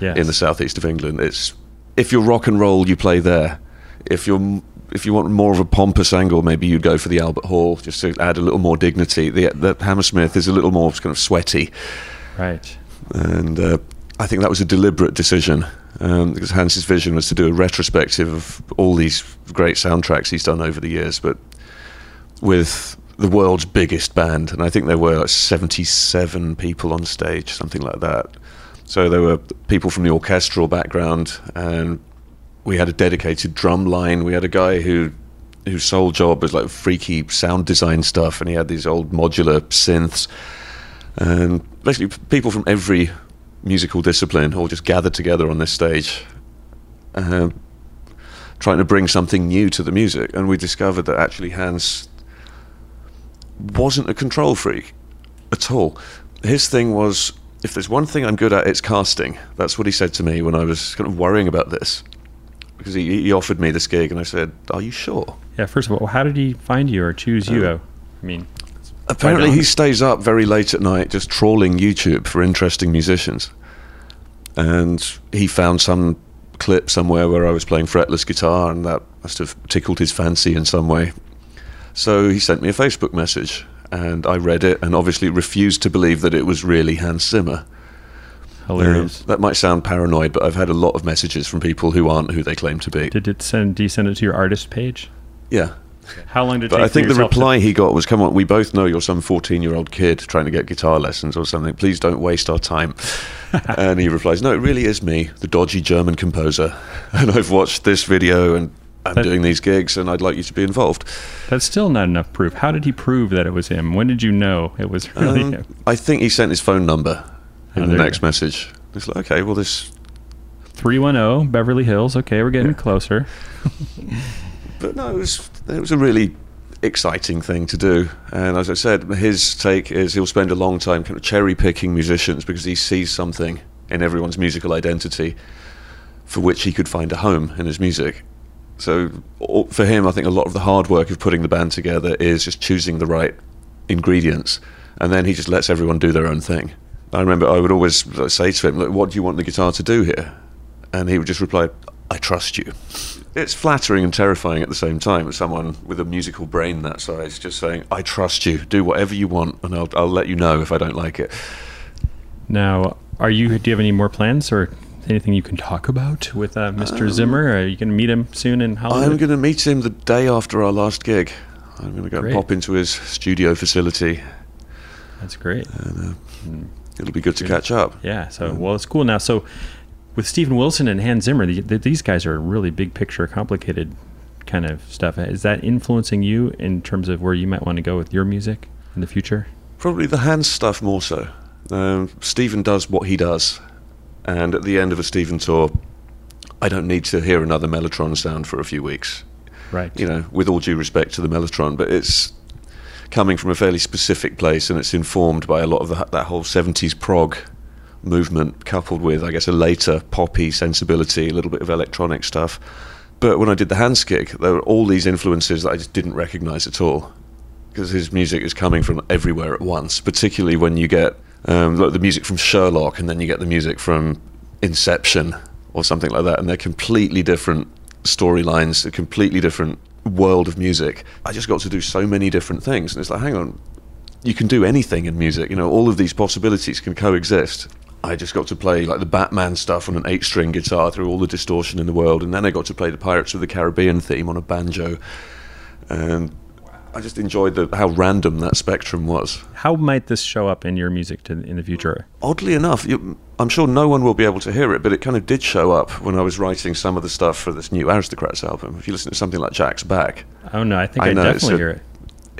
S1: Yes.
S2: in the southeast of England. It's if you're rock and roll, you play there. If you're if you want more of a pompous angle, maybe you'd go for the Albert Hall just to add a little more dignity. The, the Hammersmith is a little more kind of sweaty,
S1: Right.
S2: and uh, I think that was a deliberate decision um, because Hans's vision was to do a retrospective of all these great soundtracks he's done over the years, but with the world's biggest band, and I think there were like 77 people on stage, something like that. So there were people from the orchestral background, and we had a dedicated drum line. We had a guy who whose sole job was like freaky sound design stuff, and he had these old modular synths, and basically people from every musical discipline all just gathered together on this stage, uh, trying to bring something new to the music. And we discovered that actually Hans wasn't a control freak at all. His thing was, if there's one thing I'm good at, it's casting. That's what he said to me when I was kind of worrying about this. Because he, he offered me this gig, and I said, Are you sure?
S1: Yeah, first of all, how did he find you or choose you?
S2: Uh,
S1: I mean,
S2: Apparently, he stays up very late at night just trawling YouTube for interesting musicians. And he found some clip somewhere where I was playing fretless guitar, and that must have tickled his fancy in some way. So he sent me a Facebook message, and I read it and obviously refused to believe that it was really Hans Zimmer.
S1: hilarious.
S2: Um, that might sound paranoid, but I've had a lot of messages from people who aren't who they claim to be.
S1: did it send? Do you send it to your artist page?
S2: Yeah.
S1: How long did it
S2: But
S1: take
S2: I think the
S1: yourself to-
S2: reply he got was, "Come on, we both know you're some 14-year-old kid trying to get guitar lessons or something. Please don't waste our time." and he replies, "No, it really is me, the dodgy German composer, and I've watched this video and I'm
S1: But-
S2: doing these gigs, and I'd like you to be involved."
S1: That's still not enough proof. How did he prove that it was him? When did you know it was really
S2: Um,
S1: him?
S2: I think he sent his phone number in
S1: Oh,
S2: the next message. It's like, okay, well, this,
S1: 310 Beverly Hills. Okay, we're getting closer.
S2: but no, it was it was a really exciting thing to do. And as I said, his take is he'll spend a long time kind of cherry picking musicians because he sees something in everyone's musical identity for which he could find a home in his music. So for him, I think a lot of the hard work of putting the band together is just choosing the right ingredients, and then he just lets everyone do their own thing. I remember I would always say to him, "Look, what do you want the guitar to do here?" And he would just reply, "I trust you." It's flattering and terrifying at the same time. Someone with a musical brain that size, just saying, "I trust you. Do whatever you want, and I'll, I'll let you know if I don't like it."
S1: Now, are you? Do you have any more plans or anything you can talk about with uh, Mr. Zimmer? Are you going to meet him soon in Hollywood?
S2: Um, I'm going to meet him the day after our last gig. I'm going to go
S1: Great.
S2: pop into his studio facility.
S1: That's great.
S2: It'll be good to catch up.
S1: Yeah. So, well, it's cool now. So, with Steven Wilson and Hans Zimmer, the, the, these guys are really big picture, complicated kind of stuff. Is that influencing you in terms of where you might want to go with your music in the future?
S2: Probably the Hans stuff more so. Um, Steven does what he does, and at the end of a Steven tour, I don't need to hear another Mellotron sound for a few weeks.
S1: Right.
S2: You know, with all due respect to the Mellotron, but it's coming from a fairly specific place, and it's informed by a lot of the, that whole '70s prog movement, coupled with, I guess, a later poppy sensibility, a little bit of electronic stuff. But when I did the Hans kick, there were all these influences that I just didn't recognise at all because his music is coming from everywhere at once. Particularly when you get um, like the music from Sherlock, and then you get the music from Inception or something like that, and they're completely different storylines, a completely different world of music. I just got to do so many different things, and it's like, hang on, you can do anything in music. You know, all of these possibilities can coexist. I just got to play like the Batman stuff on an eight-string guitar through all the distortion in the world, and then I got to play the Pirates of the Caribbean theme on a banjo, and I just enjoyed the, how random that spectrum was.
S1: How might this show up in your music to, in the future?
S2: Oddly enough, you, I'm sure no one will be able to hear it, but it kind of did show up when I was writing some of the stuff for this new Aristocrats album. If you listen to something like Jack's Back,
S1: Oh no, I think I,
S2: I know,
S1: definitely
S2: a-
S1: hear it.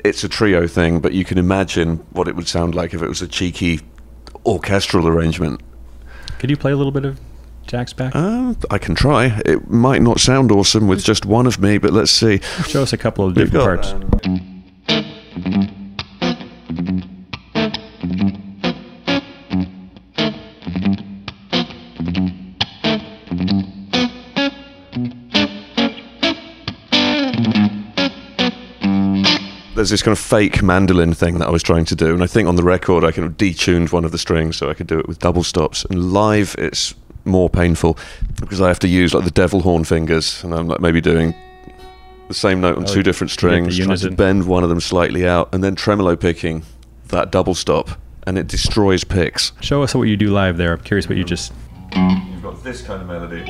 S2: it's a trio thing, but you can imagine what it would sound like if it was a cheeky orchestral arrangement.
S1: Could you play a little bit of Jack's back?
S2: Uh, I can try. It might not sound awesome with just one of me, but let's see.
S1: Show us a couple of different parts.
S2: um, there's this kind of fake mandolin thing that I was trying to do, and I think on the record I kind of detuned one of the strings so I could do it with double stops. And live, it's more painful because I have to use like the devil horn fingers, and I'm like maybe doing the same note on
S1: Oh,
S2: two different
S1: you get
S2: strings, trying to bend one of them slightly out, and then tremolo picking that double stop, and it destroys picks.
S1: Show us what you do live there. I'm curious what you just.
S2: You've got this kind of melody.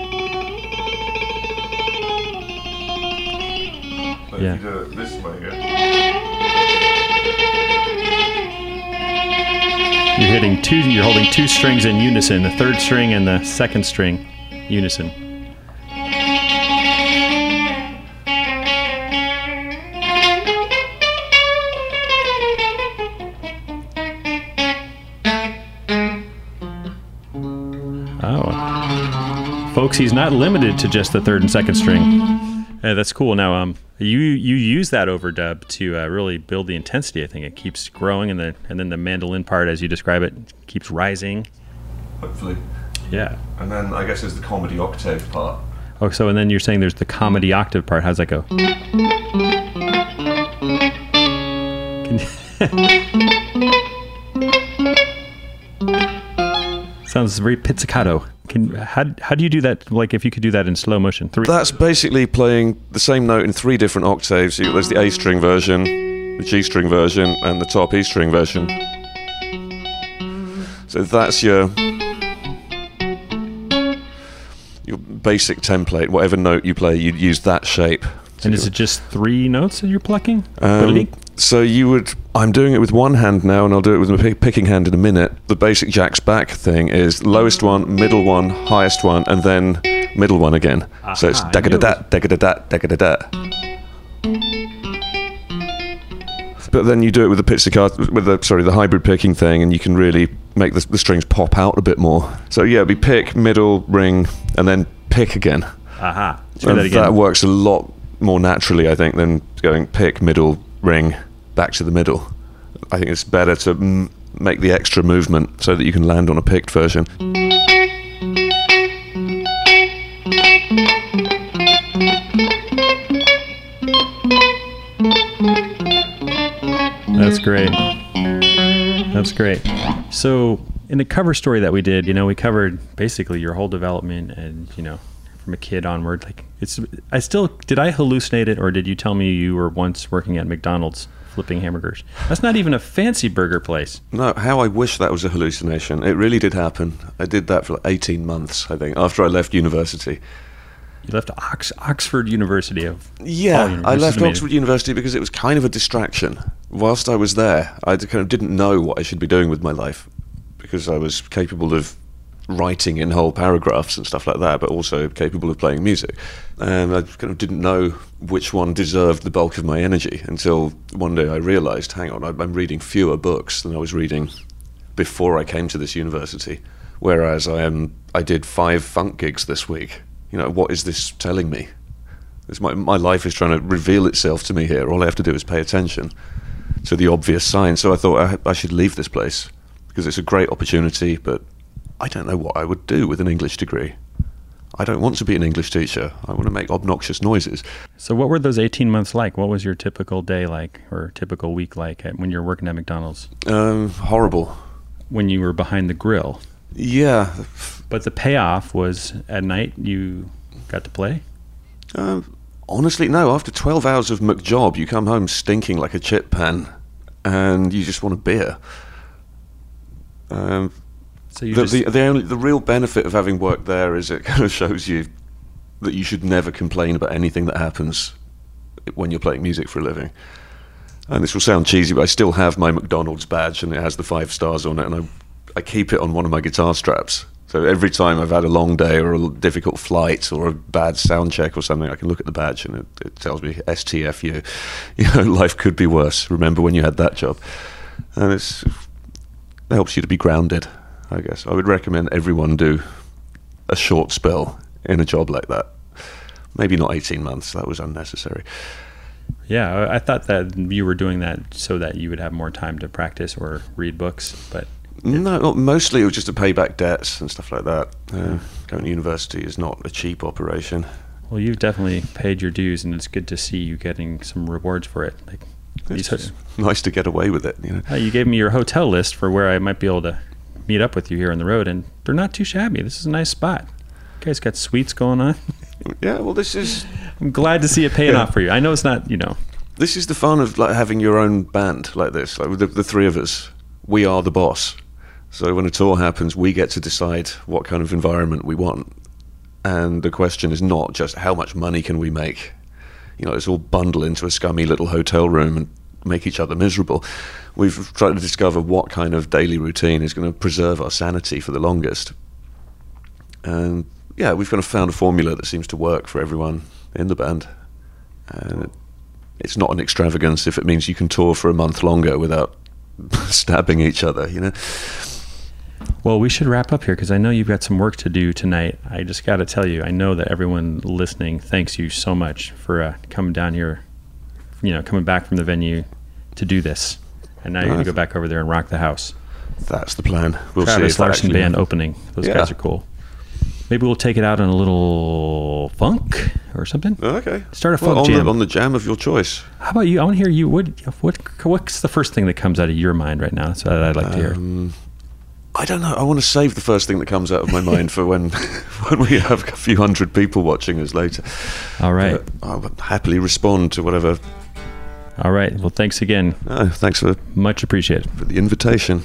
S2: But
S1: Yeah.
S2: if you do it this way here.
S1: You're hitting two. You're holding two strings in unison. The third string and the second string, unison. Oh, folks, he's not limited to just the third and second string. Yeah, that's cool. Now, um, you you use that overdub to uh, really build the intensity. I think it keeps growing, and the and then the mandolin part, as you describe it, keeps rising.
S2: Hopefully.
S1: Yeah.
S2: And then I guess there's the comedy octave part.
S1: Oh, so and then you're saying there's the comedy octave part. How's that go? Sounds very pizzicato. Can how how do you do that? Like if you could do that in slow motion, three.
S2: That's basically playing the same note in three different octaves. There's the A string version, the G string version, and the top E string version. So that's your your basic template. Whatever note you play, you'd use that shape.
S1: And is it just three notes that you're plucking?
S2: Um, so you would. I'm doing it with one hand now, and I'll do it with my pick- picking hand in a minute. The basic Jack's back thing is lowest one, middle one, highest one, and then middle one again. so it's
S1: Aha,
S2: da da da da da da da da da. But then you do it with the pizzicato, with the sorry, the hybrid picking thing, and you can really make the, the strings pop out a bit more. So yeah, it'd be pick, middle, ring, and then pick again.
S1: Aha.
S2: And
S1: that
S2: that works a lot more naturally, I think, than going pick, middle, ring, back to the middle. I think it's better to m- make the extra movement so that you can land on a picked version.
S1: That's great. That's great. So, in the cover story that we did, you know, we covered basically your whole development and, you know, from a kid onward. Like, it's, I still, did I hallucinate it or did you tell me you were once working at McDonald's flipping hamburgers? That's not even a fancy burger place.
S2: No, how I wish that was a hallucination. It really did happen. I did that for like 18 months, I think, after I left university.
S1: You left Ox, Oxford University of.
S2: Yeah, I left. Oxford University because it was kind of a distraction. Whilst I was there, I kind of didn't know what I should be doing with my life because I was capable of writing in whole paragraphs and stuff like that, but also capable of playing music. And I kind of didn't know which one deserved the bulk of my energy until one day I realised, hang on, I'm reading fewer books than I was reading before I came to this university. Whereas I am, I did five funk gigs this week. You know, what is this telling me? It's my, my life is trying to reveal itself to me here. All I have to do is pay attention to the obvious signs. So I thought I, I should leave this place because it's a great opportunity, but I don't know what I would do with an English degree. I don't want to be an English teacher. I want to make obnoxious noises.
S1: So, what were those 18 months like? What was your typical day like or typical week like when you're working at McDonald's?
S2: Um, horrible.
S1: When you were behind the grill?
S2: Yeah.
S1: But the payoff was at night you got to play.
S2: Um, honestly, no. After 12 hours of McJob, you come home stinking like a chip pan and you just want a beer. Um,
S1: So
S2: the, the, the, only, the real benefit of having worked there is it kind of shows you that you should never complain about anything that happens when you're playing music for a living. And this will sound cheesy, but I still have my McDonald's badge and it has the five stars on it, and I, I keep it on one of my guitar straps. So every time I've had a long day or a difficult flight or a bad sound check or something, I can look at the badge and it, it tells me STFU. You know, life could be worse. Remember when you had that job? And it's, it helps you to be grounded, I guess. I would recommend everyone do a short spell in a job like that. Maybe not 18 months, that was unnecessary.
S1: yeah, I thought that you were doing that so that you would have more time to practice or read books, but
S2: No, mostly it was just to pay back debts and stuff like that. Uh, going to university is not a cheap operation.
S1: well, you've definitely paid your dues, and it's good to see you getting some rewards for it. Like
S2: nice to get away with it, you know.
S1: You gave me your hotel list for where I might be able to meet up with you here on the road, and they're not too shabby. This is a nice spot. You guys got suites going on.
S2: Yeah, well, this is
S1: I'm glad to see it paying
S2: Yeah.
S1: off for you. I know it's not, you know,
S2: this is the fun of like having your own band like this. Like with the, the three of us, we are the boss. So when a tour happens, we get to decide what kind of environment we want. And the question is not just how much money can we make. You know, let's all bundle into a scummy little hotel room and make each other miserable. We've tried to discover what kind of daily routine is going to preserve our sanity for the longest. And yeah, we've kind of found a formula that seems to work for everyone in the band. And it's not an extravagance if it means you can tour for a month longer without stabbing each other, you know.
S1: Well, we should wrap up here because I know you've got some work to do tonight. I just got to tell you, I know that everyone listening thanks you so much for uh, coming down here, you know, coming back from the venue to do this. And now you're going to go back over there and rock the house.
S2: That's the plan. We'll see
S1: Travis
S2: if
S1: Larson
S2: actually
S1: band opening. Those
S2: Yeah.
S1: guys are cool. Maybe we'll take it out on a little funk or something.
S2: Okay.
S1: Start a
S2: Well,
S1: folk
S2: on
S1: jam.
S2: The, on the jam of your choice.
S1: How about you? I want to hear you. What, what what's the first thing that comes out of your mind right now? That's what I'd like to hear.
S2: Um, I don't know. I want to save the first thing that comes out of my mind for when when we have a few hundred people watching us later.
S1: All right.
S2: But I'll happily respond to whatever.
S1: All right. Well, thanks again.
S2: Oh, thanks for,
S1: Much appreciated.
S2: for the invitation.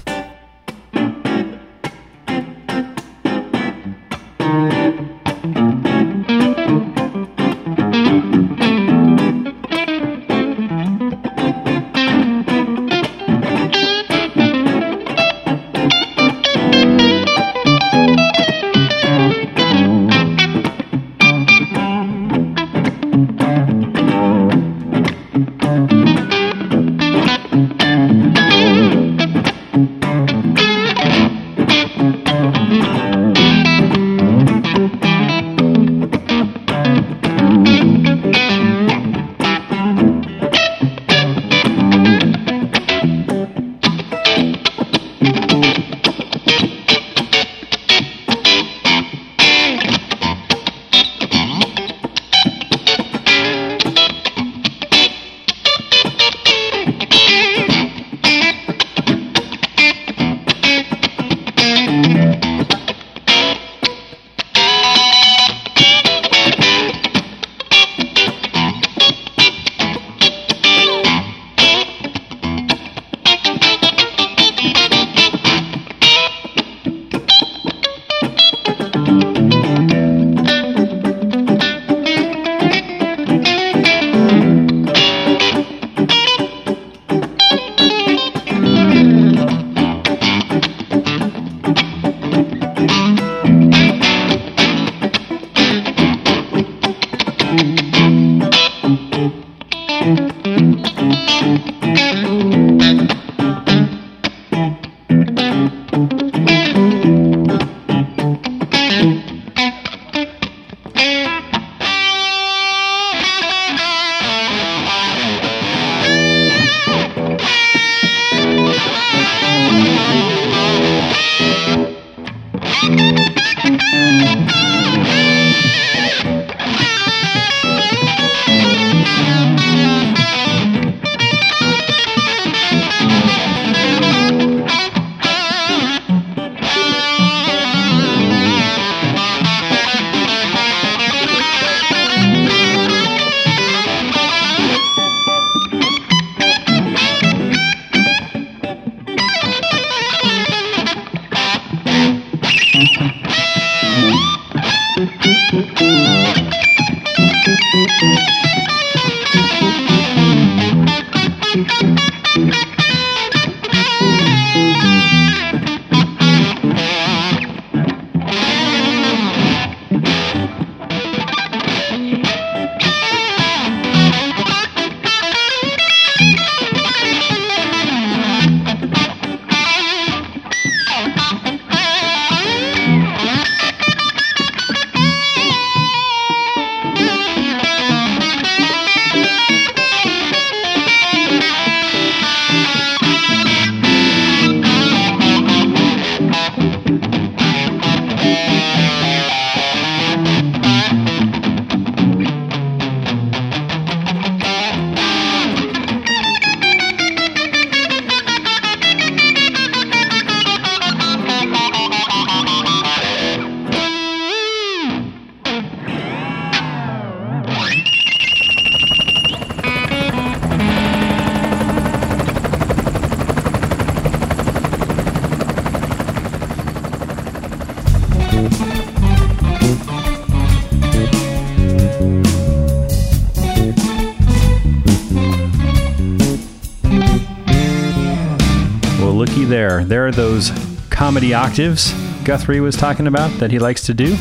S1: There. Are those comedy octaves Guthrie was talking about that he likes to do.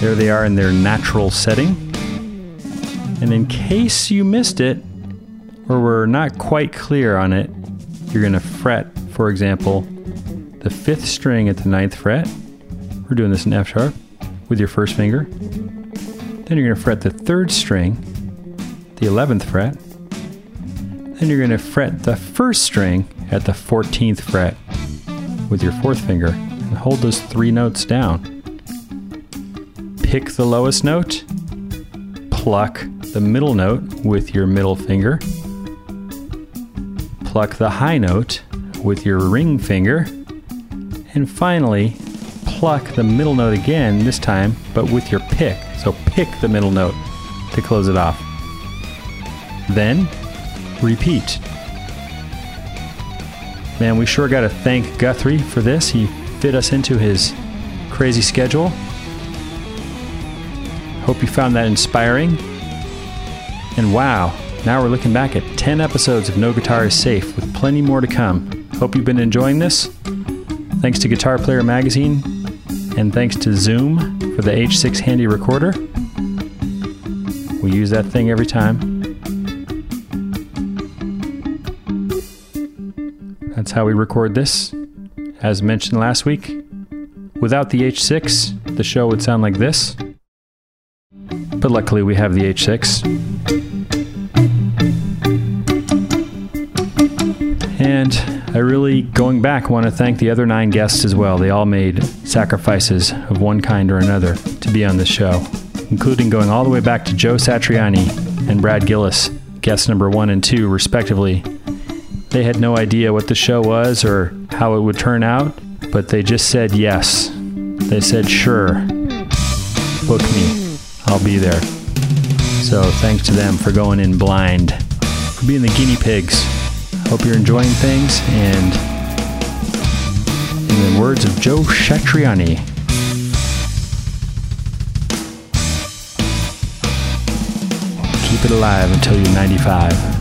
S1: There they are in their natural setting. And in case you missed it, or were not quite clear on it, you're going to fret, for example, the fifth string at the ninth fret. We're doing this in F sharp with your first finger. Then you're going to fret the third string, the 11th fret. Then you're going to fret the first string at the 14th fret with your fourth finger and hold those three notes down. Pick the lowest note, pluck the middle note with your middle finger, pluck the high note with your ring finger, and finally pluck the middle note again, this time, but with your pick. So pick the middle note to close it off. Then repeat. Man, we sure got to thank Guthrie for this. He fit us into his crazy schedule. Hope you found that inspiring. And wow, now we're looking back at 10 episodes of No Guitar is Safe with plenty more to come. Hope you've been enjoying this. Thanks to Guitar Player Magazine, and thanks to Zoom for the H6 Handy Recorder. We use that thing every time. That's how we record this. As mentioned last week, without the H6, the show would sound like this. But luckily, we have the H6. And I really, going back, want to thank the other nine guests as well. They all made sacrifices of one kind or another to be on this show, including going all the way back to Joe Satriani and Brad Gillis, guest number one and two, respectively. They had no idea what the show was or how it would turn out, but they just said yes. They said, sure, book me. I'll be there. So thanks to them for going in blind, for being the guinea pigs. Hope you're enjoying things, and in the words of Joe Satriani, keep it alive until you're 95.